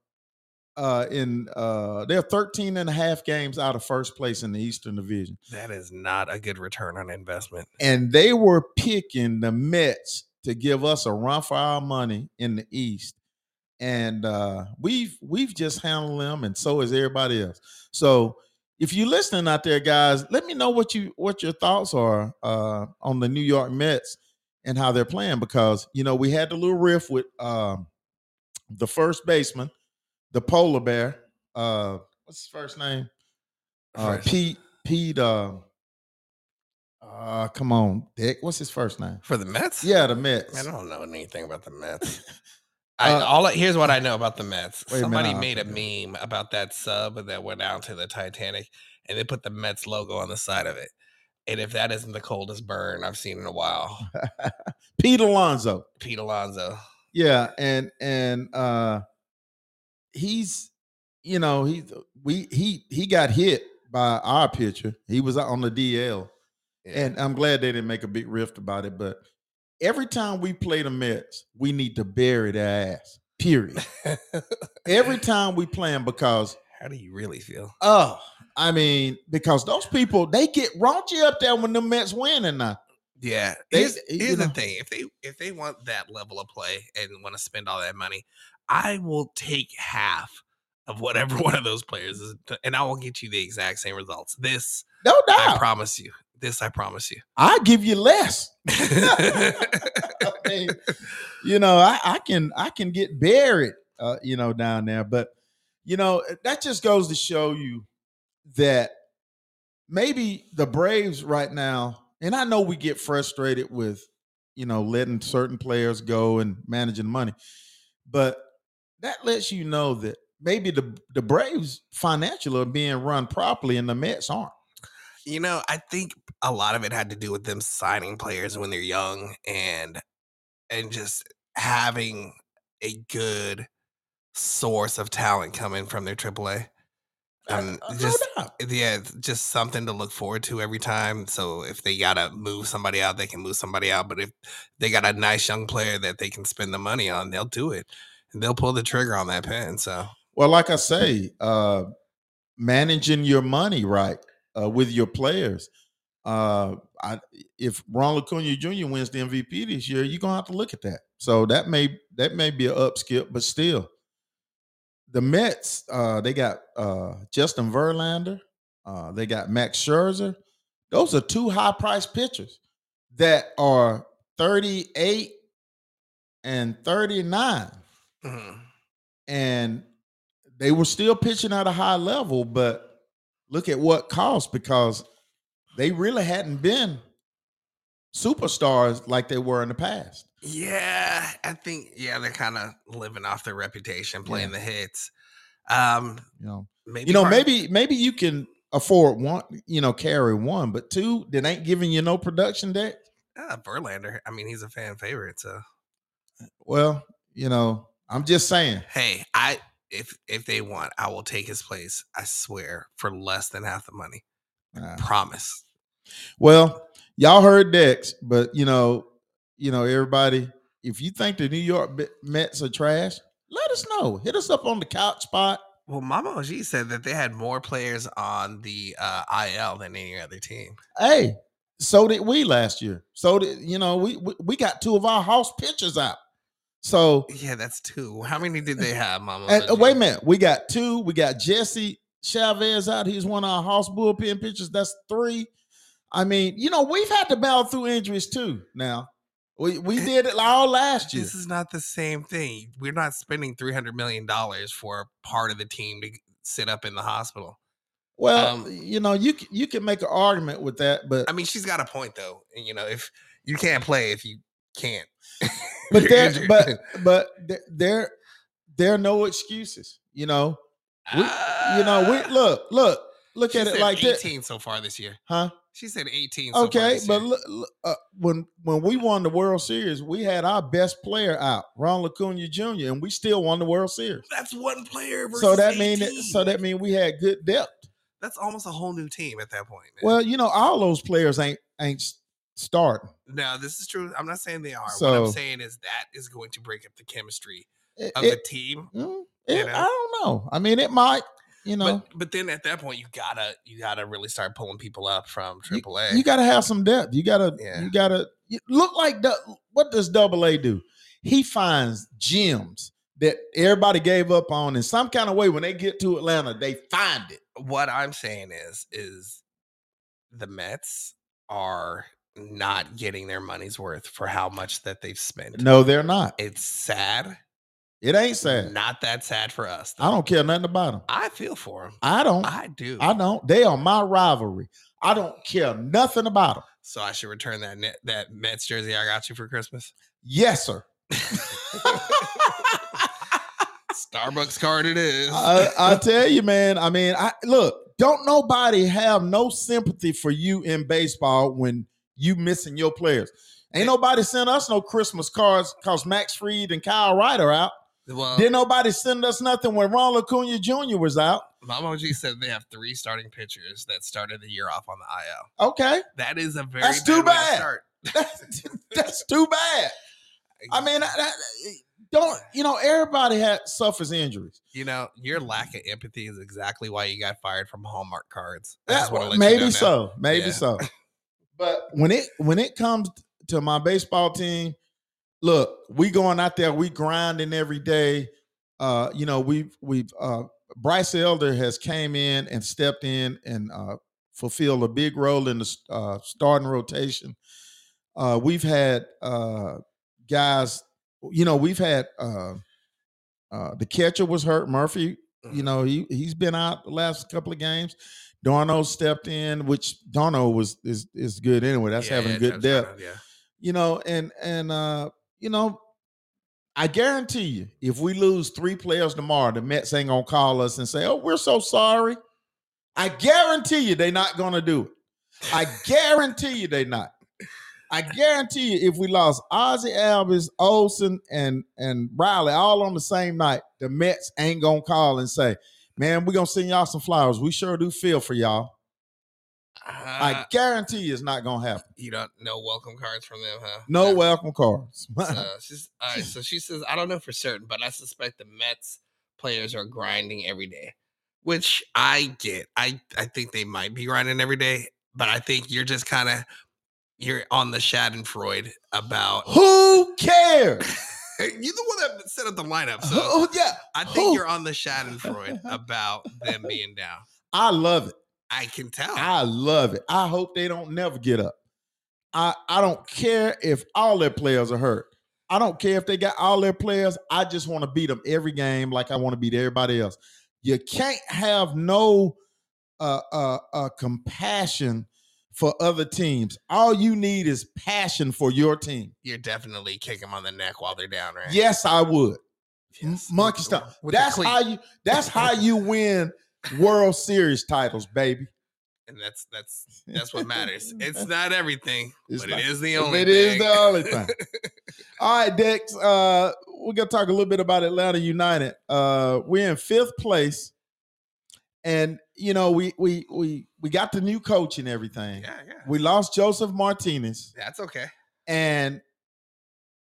uh in uh they're 13 and a half games out of first place in the Eastern Division. That is not a good return on investment. And they were picking the Mets to give us a run for our money in the East. And uh we've we've just handled them and so is everybody else. So if you're listening out there, guys, let me know what you what your thoughts are uh on the New York Mets and how they're playing because you know we had the little riff with um the first baseman, the polar bear. Uh, what's his first name? Uh, First. Pete. Pete. Uh, uh, come on, Dick. What's his first name? For the Mets? Yeah, the Mets. I don't know anything about the Mets. *laughs* I, Uh, all here's what I know about the Mets. Wait a minute, Somebody made a meme about that sub that went out to the Titanic, and they put the Mets logo on the side of it. And if that isn't the coldest burn I've seen in a while, *laughs* Pete Alonso. Pete Alonso. Yeah, and and uh he's you know, he we he he got hit by our pitcher. He was on the DL. Yeah. And I'm glad they didn't make a big rift about it. But every time we play the Mets, we need to bury their ass. Period. *laughs* every time we play them because How do you really feel? Oh, I mean, because those people they get raunchy up there when the Mets win and not. Yeah. They- Here's, here's the know- thing. If they if they want that level of play and want to spend all that money, I will take half of whatever *laughs* one of those players is, and I will get you the exact same results. This No doubt, I promise you. This I promise you. I give you less. *laughs* *laughs* I mean, you know, I, I can I can get buried, uh, you know, down there. But you know, that just goes to show you that maybe the Braves right now, and I know we get frustrated with, you know, letting certain players go and managing money, but that lets you know that maybe the the Braves financially are being run properly and the Mets aren't. You know, I think a lot of it had to do with them signing players when they're young and and just having a good source of talent coming from their AAA. Um, Uh, just yeah, just something to look forward to every time. So if they gotta move somebody out, they can move somebody out. But if they got a nice young player that they can spend the money on, they'll do it. And they'll pull the trigger on that pen. So Well, like I say, uh, managing your money right uh, with your players. Uh, I, if Ronald Acuña Jr. wins the MVP this year, you're gonna have to look at that. So that may that may be an up skip, but still, the Mets uh, they got uh, Justin Verlander, uh, they got Max Scherzer. Those are two high priced pitchers that are 38 and 39 mhm. and they were still pitching at a high level, but look at what cost because they really hadn't been superstars like they were in the past. Yeah, I think yeah, they're kind of living off their reputation, playing the hits. Um, You know, maybe you know, part- maybe maybe you can afford one, you know, carry one, but two that ain't giving you no production deck. uh, Verlander. I mean, he's a fan favorite. So Well, you know, I'm just saying. hey, I if if they want, I will take his place. I swear for less than half the money. Uh, Promise. Well, y'all heard Dex, but you know, you know, everybody, if you think the New York Mets are trash, let us know. Hit us up on the couch spot. Well, Mama OG said that they had more players on the uh, IL than any other team. Hey, so did we last year. So did you know we we, we got two of our house pitchers out. So Yeah, that's two. How many did they have, Mama? and, uh, wait a minute, we got two. We got Jesse Chavez out. He's one of our house bullpen pitchers. That's three. I mean, you know, we've had to battle through injuries too. Now we we did it all last year. This is not the same thing. We're not spending three hundred million dollars for part of the team to sit up in the hospital. Well, Um, you know, you you can make an argument with that, but I mean, she's got a point though. and, You know, if you can't play, if you can't, *laughs* but there *laughs* but but there- there are no excuses. You know, we, you know, we look look look Ah. At it like that, eighteen so far this year. huh? She said eighteen. So far Okay, but look, look, uh, when when we won the World Series, we had our best player out, Ron Acuña Jr., and we still won the World Series. that's one player. Versus So that mean that, so that mean we had good depth. that's almost a whole new team at that point. Man. Well, you know, all those players ain't ain't s- starting. no, this is true. I'm not saying they are. what I'm saying is that is going to break up the chemistry It- of it- the team. mm, you know? I don't know. I mean, it might. You know, But but then at that point you gotta you gotta really start pulling people up from You- AAA. you got to have some depth. You got to. Yeah. You got to look like. Du- What does Double A do? He finds gems that everybody gave up on in some kind of way. When they get to Atlanta, they find it. what I'm saying is is the Mets are not getting their money's worth for how much that they've spent. No, they're not. It's sad. It ain't sad. Not that sad for us. I don't care nothing about them. I feel for them. I don't. I do. I don't. They are my rivalry. I don't care nothing about them. so I should return that net, that Mets jersey I got you for Christmas. Yes, sir. *laughs* Starbucks card it is. I, I tell you, man. I mean, I look. Don't nobody have no sympathy for you in baseball when you missing your players. Ain't nobody sent us no Christmas cards because Max Fried and Kyle Wright are out. well, Didn't nobody send us nothing when Ronald Acuña Jr. was out. Mama OG said they have three starting pitchers that started the year off on the IL. Okay, That is a very That's bad too to bad. start. *laughs* *laughs* that's, that's too bad. I mean, I, I- don't you know everybody had suffers injuries. You know, your lack of empathy is exactly why you got fired from Hallmark cards. I That, just wanna you maybe know so, maybe Yeah. so. *laughs* But when it when it comes to my baseball team, look, we going out there, we grinding every day. Uh, you know, we've we've uh Bryce Elder has came in and stepped in and uh fulfilled a big role in the uh starting rotation. Uh we've had uh guys, you know, we've had uh uh the catcher was hurt, Murphy. You Mhm. know, he he's been out the last couple of games. d'Arnaud stepped in, which d'Arnaud was is is good anyway. That's Yeah, having good depth d'Arnaud, Yeah. you know, and and uh, you know, I guarantee you, if we lose three players tomorrow, the Mets ain't gonna call us and say, "Oh, we're so sorry." I guarantee you, they're not gonna do it. I guarantee you, they're not. I guarantee you, if we lost Ozzy Albies, Olson, and and Riley all on the same night, the Mets ain't gonna call and say, "Man, we're gonna send y'all some flowers. We sure do feel for y'all." I Uh, guarantee it's not gonna happen. you don't know welcome cards from them, huh? No welcome cards. *laughs* So she's all right. So she says, I don't know for certain, but I suspect the Mets players are grinding every day, which I get. I I think they might be grinding every day, but I think you're just kind of you're on the Schadenfreude about. Who cares? You're the one that set up the lineup, so Who- yeah, I think who- you're on the Schadenfreude *laughs* about them being down. I love it. I can tell. I love it. I hope they don't never get up. I I don't care if all their players are hurt. I don't care if they got all their players. I just want to beat them every game like I want to beat everybody else. You can't have no uh, uh, uh, compassion for other teams. All you need is passion for your team. you're definitely kicking them on the neck while they're down, right? Yes, I would. Yes. Monkey stuff. That's how you. That's how *laughs* you win World Series titles, baby. and that's that's *laughs* that's what matters. It's not everything, It's but not- it is the only. It is thing. the only thing. *laughs* All right, Dex. Uh, we're gonna talk a little bit about Atlanta United. Uh, we're in fifth place, and you know we we we we got the new coach and everything. yeah, yeah. We lost Josef Martínez, That's okay. and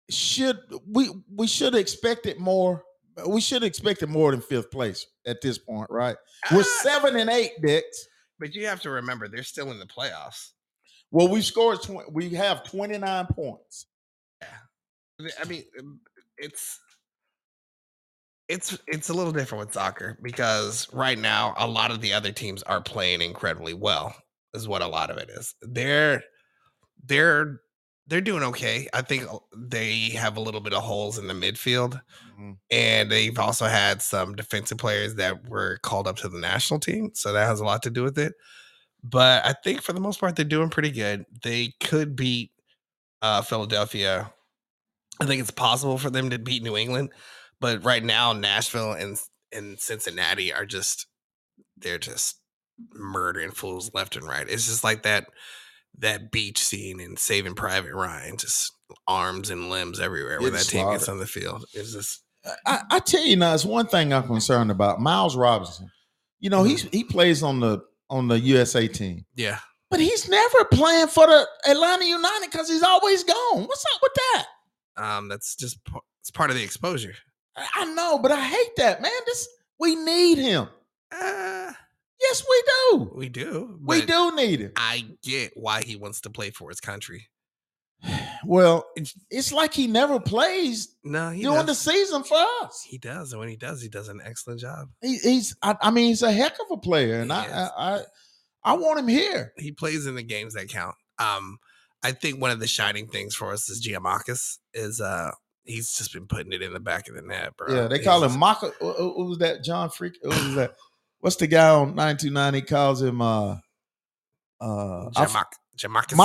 should we we should expect it more. We should expect it more than fifth place at this point, right? We're Ah, seven and eight, Dex. but you have to remember they're still in the playoffs. Well, we scored. Tw- we have twenty nine points. Yeah. I mean, um, it's it's it's a little different with soccer because right now a lot of the other teams are playing incredibly well. Is what a lot of it is. They're they're they're doing okay. I think uh, they have a little bit of holes in the midfield, Mhm. and they've also had some defensive players that were called up to the national team, so that has a lot to do with it. But I think for the most part, they're doing pretty good. They could beat uh, Philadelphia. I think it's possible for them to beat New England, but right now Nashville and and Cincinnati are just they're just murdering fools left and right. It's just like that that beach scene in Saving Private Ryan, just arms and limbs everywhere when that team gets on the field. It's just I, I tell you now, it's one thing I'm concerned about. Miles Robinson. You know, he's he plays on the on the USA team, yeah. but he's never playing for the Atlanta United because he's always gone. What's up with that? Um, that's just p- it's part of the exposure. I, know, but I hate that, man. This we need him. Uh, Yes, we do. we do. We do need him. I get why he wants to play for his country. *sighs* Well, It's- like he never plays No, he during the season for us. He does, and when he does, he does an excellent job. He, he's, I, I mean, he's a heck of a player, and I, I, I, I want him here. He plays in the games that count. Um, I think one of the shining things for us is Giamakis is uh he's just been putting it in the back of the net, bro. Yeah, they He's call him just- Maka. What what was that? John Freak. What was that? What's the guy on 929? He calls him uh uh Giamak- Giamakis.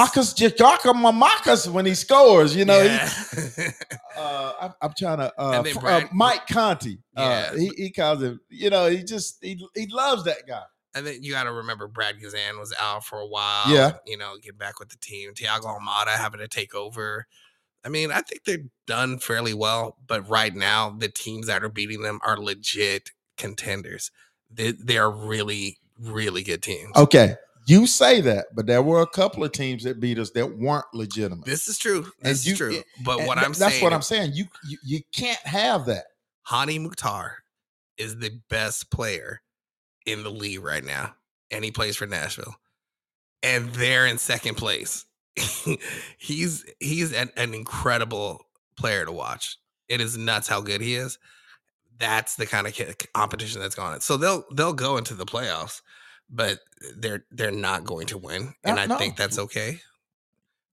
Marcus when he scores, you know. he- *laughs* uh I, I'm trying to uh, then fr- uh Mike Conti. Yeah. Uh he, he calls him, you know, he just he he loves that guy. and then you got to remember Brad Guzan was out for a while. Yeah. you know, get back with the team. Thiago Almada having to take over. I mean, I think they're done fairly well, but right now the teams that are beating them are legit contenders. They they are really really good teams. Okay. You say that, but there were a couple of teams that beat us that weren't legitimate. This is true. This you- is true. But what I'm that's saying, what I'm saying. You, you you can't have that. Hany Mukhtar is the best player in the league right now, and he plays for Nashville, and they're in second place. *laughs* he's he's an, an incredible player to watch. It is nuts how good he is. That's the kind of competition that's going on. So they'll they'll go into the playoffs, but they're they're not going to win, and Uh, I think that's okay.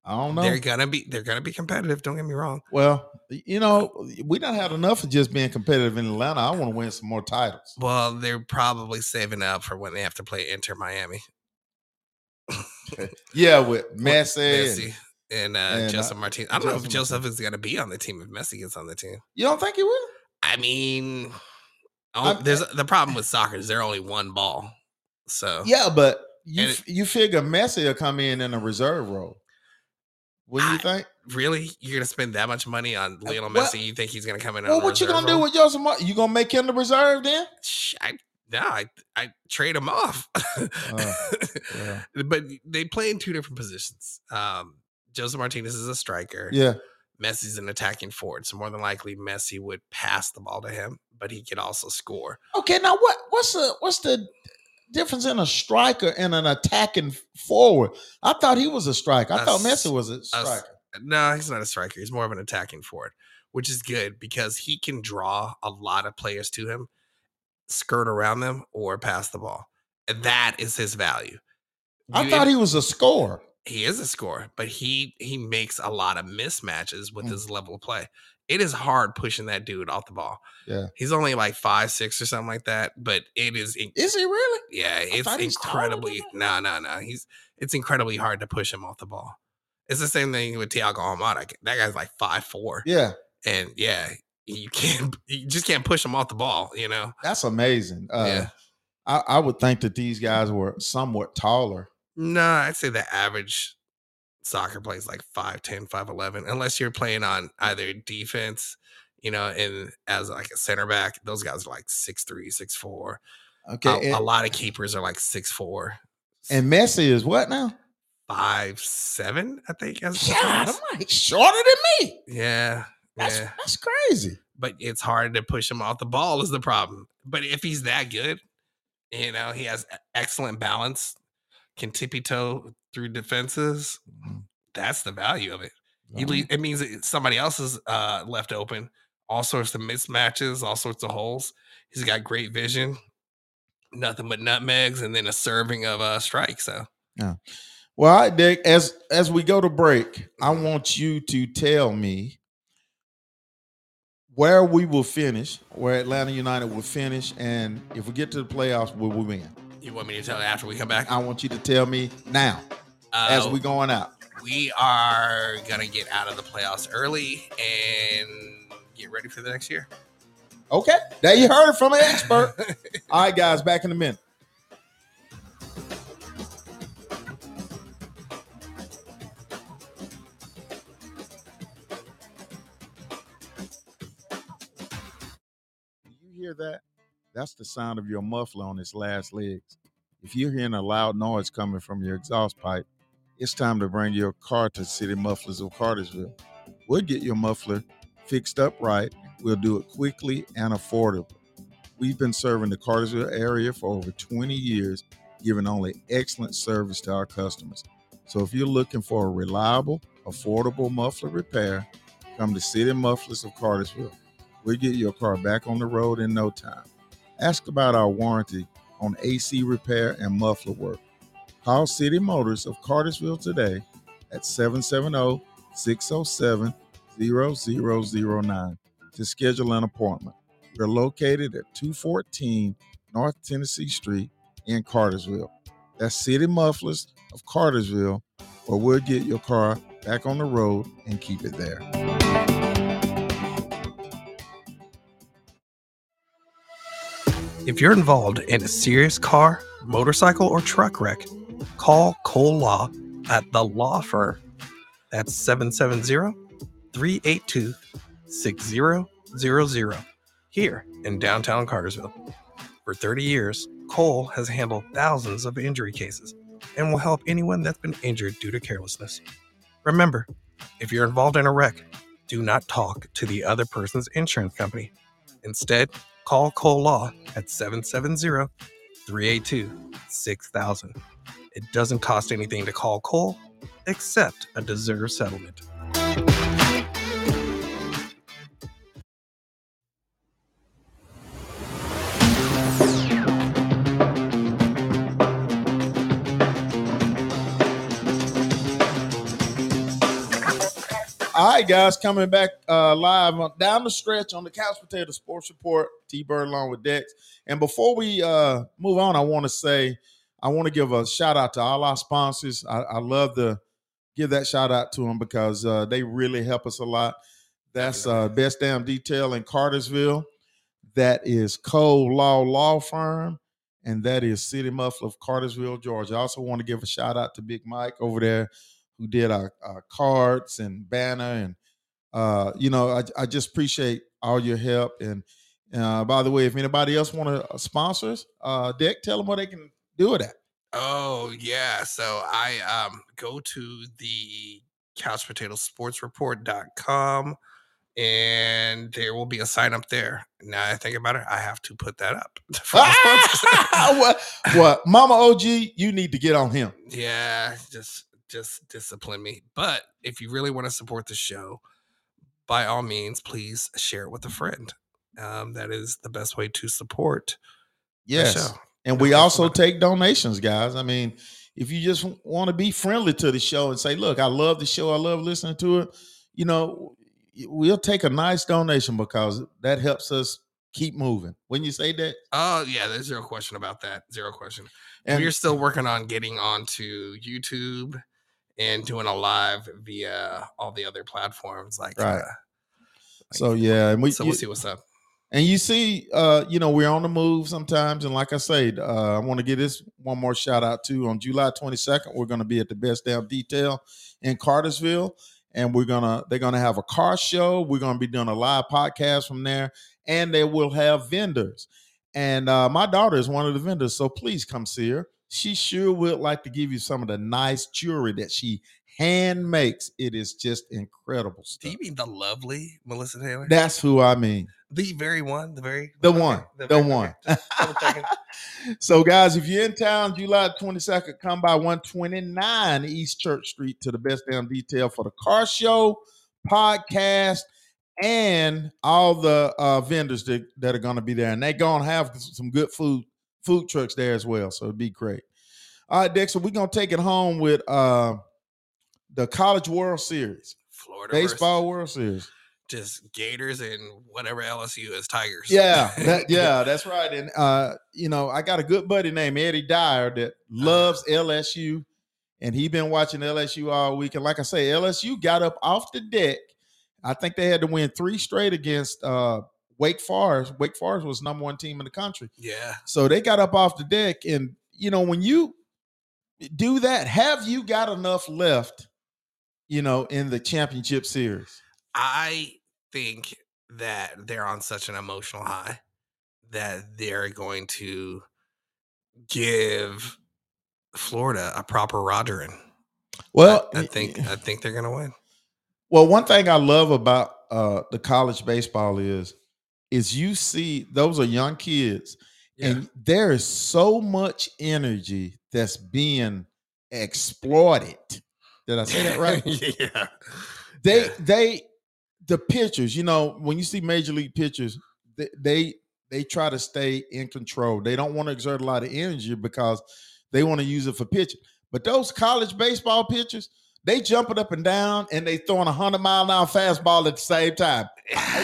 I don't know. They're gonna be they're gonna be competitive. Don't get me wrong. well, you know, we don't have enough of just being competitive in Atlanta. I want to win some more titles. Well, they're probably saving up for when they have to play Inter Miami. Yeah, with Messi. and- and, uh, and, uh, Josef Martínez. I don't know if Joseph Joseph is going to be on the team if Messi gets on the team. you don't think he will? I mean, oh, there's the problem with soccer is they're only one ball. So Yeah, but you f- you figure Messi will come in in a reserve role. Wouldn't you I- think? really, you're going to spend that much money on Lionel what- Messi? You think he's going to come in? Well, what you gonna do with Joseph? Mar- you gonna make him the reserve then? I, no, I I trade him off. yeah. *laughs* but they play in two different positions. Um, Josef Martínez is a striker. Yeah, Messi's an attacking forward, so more than likely Messi would pass the ball to him, but he could also score. Okay, now what what's the what's the difference in a striker and an attacking forward? I thought he was a striker. I thought Messi was a striker. No, he's not a striker. He's more of an attacking forward, which is good because he can draw a lot of players to him, skirt around them, or pass the ball. And that is his value. I You- thought he was a scorer. he is a scorer, but he he makes a lot of mismatches with Mm. his level of play. It is hard pushing that dude off the ball. Yeah. He's only like five six or something like that, but it is in- Is he really? yeah, it's thought he was taller than incredibly no no no. He's it's incredibly hard to push him off the ball. It's the same thing with Thiago Almada. That guy's like five four, Yeah, and yeah, you can't *laughs* you just can't push them off the ball. You know, that's amazing. Uh, Yeah. I, I would think that these guys were somewhat taller. No, I'd say the average soccer plays like 5'10, 5'11, unless you're playing on either defense, you know, and as like a center back, those guys are like 6'3, 6'4. Okay, A, a lot of keepers are like 6'4, and Messi is what now? Five seven, I think. As defense. I'm like shorter than me. yeah. That's yeah. that's crazy. But it's hard to push him off the ball, is the problem. But if he's that good, you know, he has excellent balance, can tippy toe through defenses. Mhm. That's the value of it. You leave, it means somebody else is uh, left open. All sorts of mismatches, all sorts of holes. He's got great vision, nothing but nutmegs, and then a serving of uh, strike. So yeah. Well, right, Dick. As as we go to break, I want you to tell me where we will finish, where Atlanta United will finish, and if we get to the playoffs, will we win? you want me to tell you after we come back? I want you to tell me now Uh, as we're going out. we are gonna get out of the playoffs early and get ready for the next year. Okay, there you heard it from an expert. *laughs* all right, guys, back in a minute. Hear that? That's the sound of your muffler on its last legs. If you're hearing a loud noise coming from your exhaust pipe, it's time to bring your car to City Mufflers of Cartersville. We'll get your muffler fixed up right. We'll do it quickly and affordably. We've been serving the Cartersville area for over 20 years, giving only excellent service to our customers. So if you're looking for a reliable, affordable muffler repair, come to City Mufflers of Cartersville. We'll get your car back on the road in no time. Ask about our warranty on AC repair and muffler work. Call City Motors of Cartersville today at 770 607 0009 to schedule an appointment. We're located at 214 North Tennessee Street in Cartersville. That's City Mufflers of Cartersville, where we'll get your car back on the road and keep it there. If you're involved in a serious car, motorcycle, or truck wreck, call Cole Law at the Law Firm. That's 770 382 6000 here in downtown Cartersville. For 30 years, Cole has handled thousands of injury cases, and will help anyone that's been injured due to carelessness. Remember, if you're involved in a wreck, do not talk to the other person's insurance company. Instead, call Cole Law at 770 382 6000. It doesn't cost anything to call Cole except a deserved settlement. Right, guys, coming back uh, live on, down the stretch on the Couch Potato Sports Report. T Bird along with Dex. And before we uh, move on, I want to say I want to give a shout out to all our sponsors. I, I love to give that shout out to them because uh, they really help us a lot. That's uh, Best Damn Detail in Cartersville. That is Cole Law Law Firm, and that is City Muffler of Cartersville, Georgia. I also want to give a shout out to Big Mike over there who did our, our cards and banner and uh, you know I, I just appreciate all your help and uh, by the way if anybody else want to uh, sponsor us uh dick tell them what they can do it at oh yeah so i um go to the couch potato sports and there will be a sign up there. Now I think about it, I have to put that up. *laughs* *laughs* what, what, Mama OG, you need to get on him. Yeah, just just discipline me. But if you really want to support the show, by all means, please share it with a friend. Um, that is the best way to support. Yes, and we also take donations, guys. I mean, if you just want to be friendly to the show and say, "Look, I love the show. I love listening to it," you know, we'll take a nice donation because that helps us keep moving. When you say that, oh yeah, there's zero question about that. Zero question. And we're still working on getting onto YouTube and doing a live via all the other platforms like right. Uh, like so yeah, and we so we'll see what's up. And you see, uh, you know, we're on the move sometimes. And like I said, uh, I want to give this one more shout out to on July 22nd. We're going to be at the Best Damn Detail in Cartersville, and we're gonna they're gonna have a car show. We're gonna be doing a live podcast from there, and they will have vendors. And uh, my daughter is one of the vendors, so please come see her she sure would like to give you some of the nice jewelry that she hand makes. It is just incredible. Stuff. Do you mean the lovely Melissa Taylor? That's who I mean. The very one, the very the one, the, the one. *laughs* so, guys, if you're in town, July 22nd, come by 129 East Church Street to the best damn detail for the car show, podcast, and all the uh, vendors that, that are going to be there. And they're going to have some good food food trucks there as well. So it'd be great. All right, Dexter, we're gonna take it home with uh the College World Series. Florida baseball World Series. Just Gators and whatever LSU is Tigers. Yeah, that, *laughs* yeah, that's right. And uh, you know, I got a good buddy named Eddie Dyer that loves uh, LSU, and he been watching LSU all week. And like I say, LSU got up off the deck. I think they had to win three straight against uh Wake Forest. Wake Forest was number one team in the country. Yeah. So they got up off the deck, and you know when you do that, have you got enough left? You know, in the championship series. I think that they're on such an emotional high that they're going to give Florida a proper Rogering. Well, I, I think I think they're going to win. Well, one thing I love about uh, the college baseball is is you see those are young kids yeah. and there is so much energy that's being exploited. Did i say that right? *laughs* Yeah. They yeah. they the pitchers you know when you see major league pitchers they, they they try to stay in control. They don't want to exert a lot of energy because they want to use it for pitching. But those college baseball pitchers they jumping up and down and they throwing a hundred mile an hour fastball at the same time.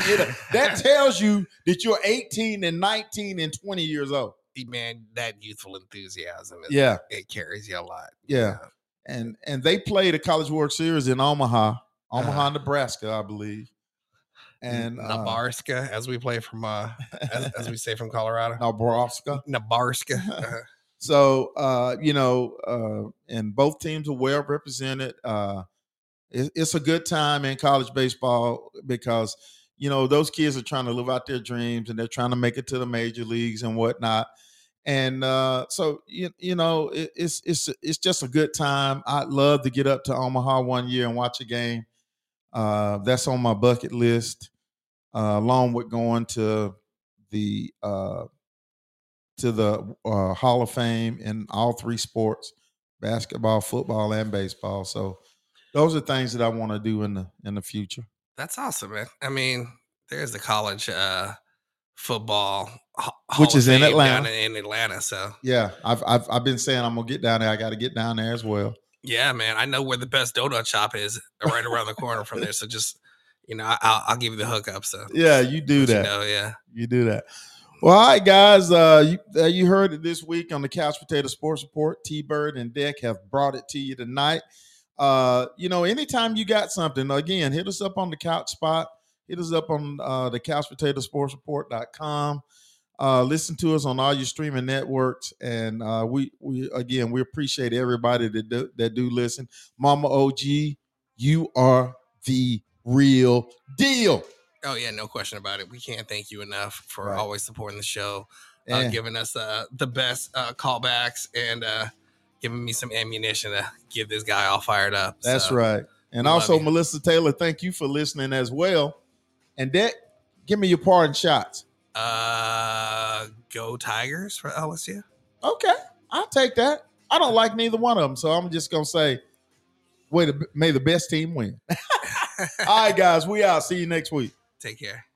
you *laughs* know, that tells you that you're 18 and 19 and 20 years old. Man, that youthful enthusiasm, is, yeah, it carries you a lot. Yeah, and and they played a College World Series in Omaha, Omaha, uh, Nebraska, I believe. And Nebraska, uh, as we play from, uh, as, as, we say from Colorado, Nebraska, Nebraska. *laughs* So uh, you know, uh, and both teams are well represented. Uh, it, it's a good time in college baseball because you know those kids are trying to live out their dreams and they're trying to make it to the major leagues and whatnot. and uh, so you, you know it, it's it's it's just a good time. I'd love to get up to Omaha one year and watch a game. Uh, that's on my bucket list, uh, along with going to the uh, to the uh, Hall of Fame in all three sports: basketball, football, and baseball. So those are things that I want to do in the in the future. That's awesome, man. I mean, there's the college uh, football, Hall Which is in Atlanta. down in Atlanta. So Yeah, I've I've I've been saying I'm gonna get down there. I got to get down there as well. yeah, man, I know where the best donut shop is, right around the corner from there. So just you know, I'll, I'll give you the hookup. So *laughs* Yeah, you do let you that. know, yeah. You do that. Well, all right, guys. Uh, you, uh, you heard it this week on the Couch Potato Sports Report. T Bird and Deck have brought it to you tonight. Uh, you know, anytime you got something, again, hit us up on the couch spot. Hit us up on uh, the Couch Potato Sports Report.com. Uh, listen to us on all your streaming networks, and uh, we we again we appreciate everybody that do, that do listen. Mama OG, you are the real deal. Oh yeah, no question about it. We can't thank you enough for Right. always supporting the show, uh, giving us uh, the best uh, callbacks, and uh, giving me some ammunition to give this guy all fired up. That's So, right. And also, you. Melissa Taylor, thank you for listening as well. And Deck, give me your parting shots. Uh, go Tigers for LSU. Okay, I'll take that. I don't like neither one of them, so I'm just gonna say, wait, may the best team win. *laughs* All right, guys, we out. See you next week. Take care.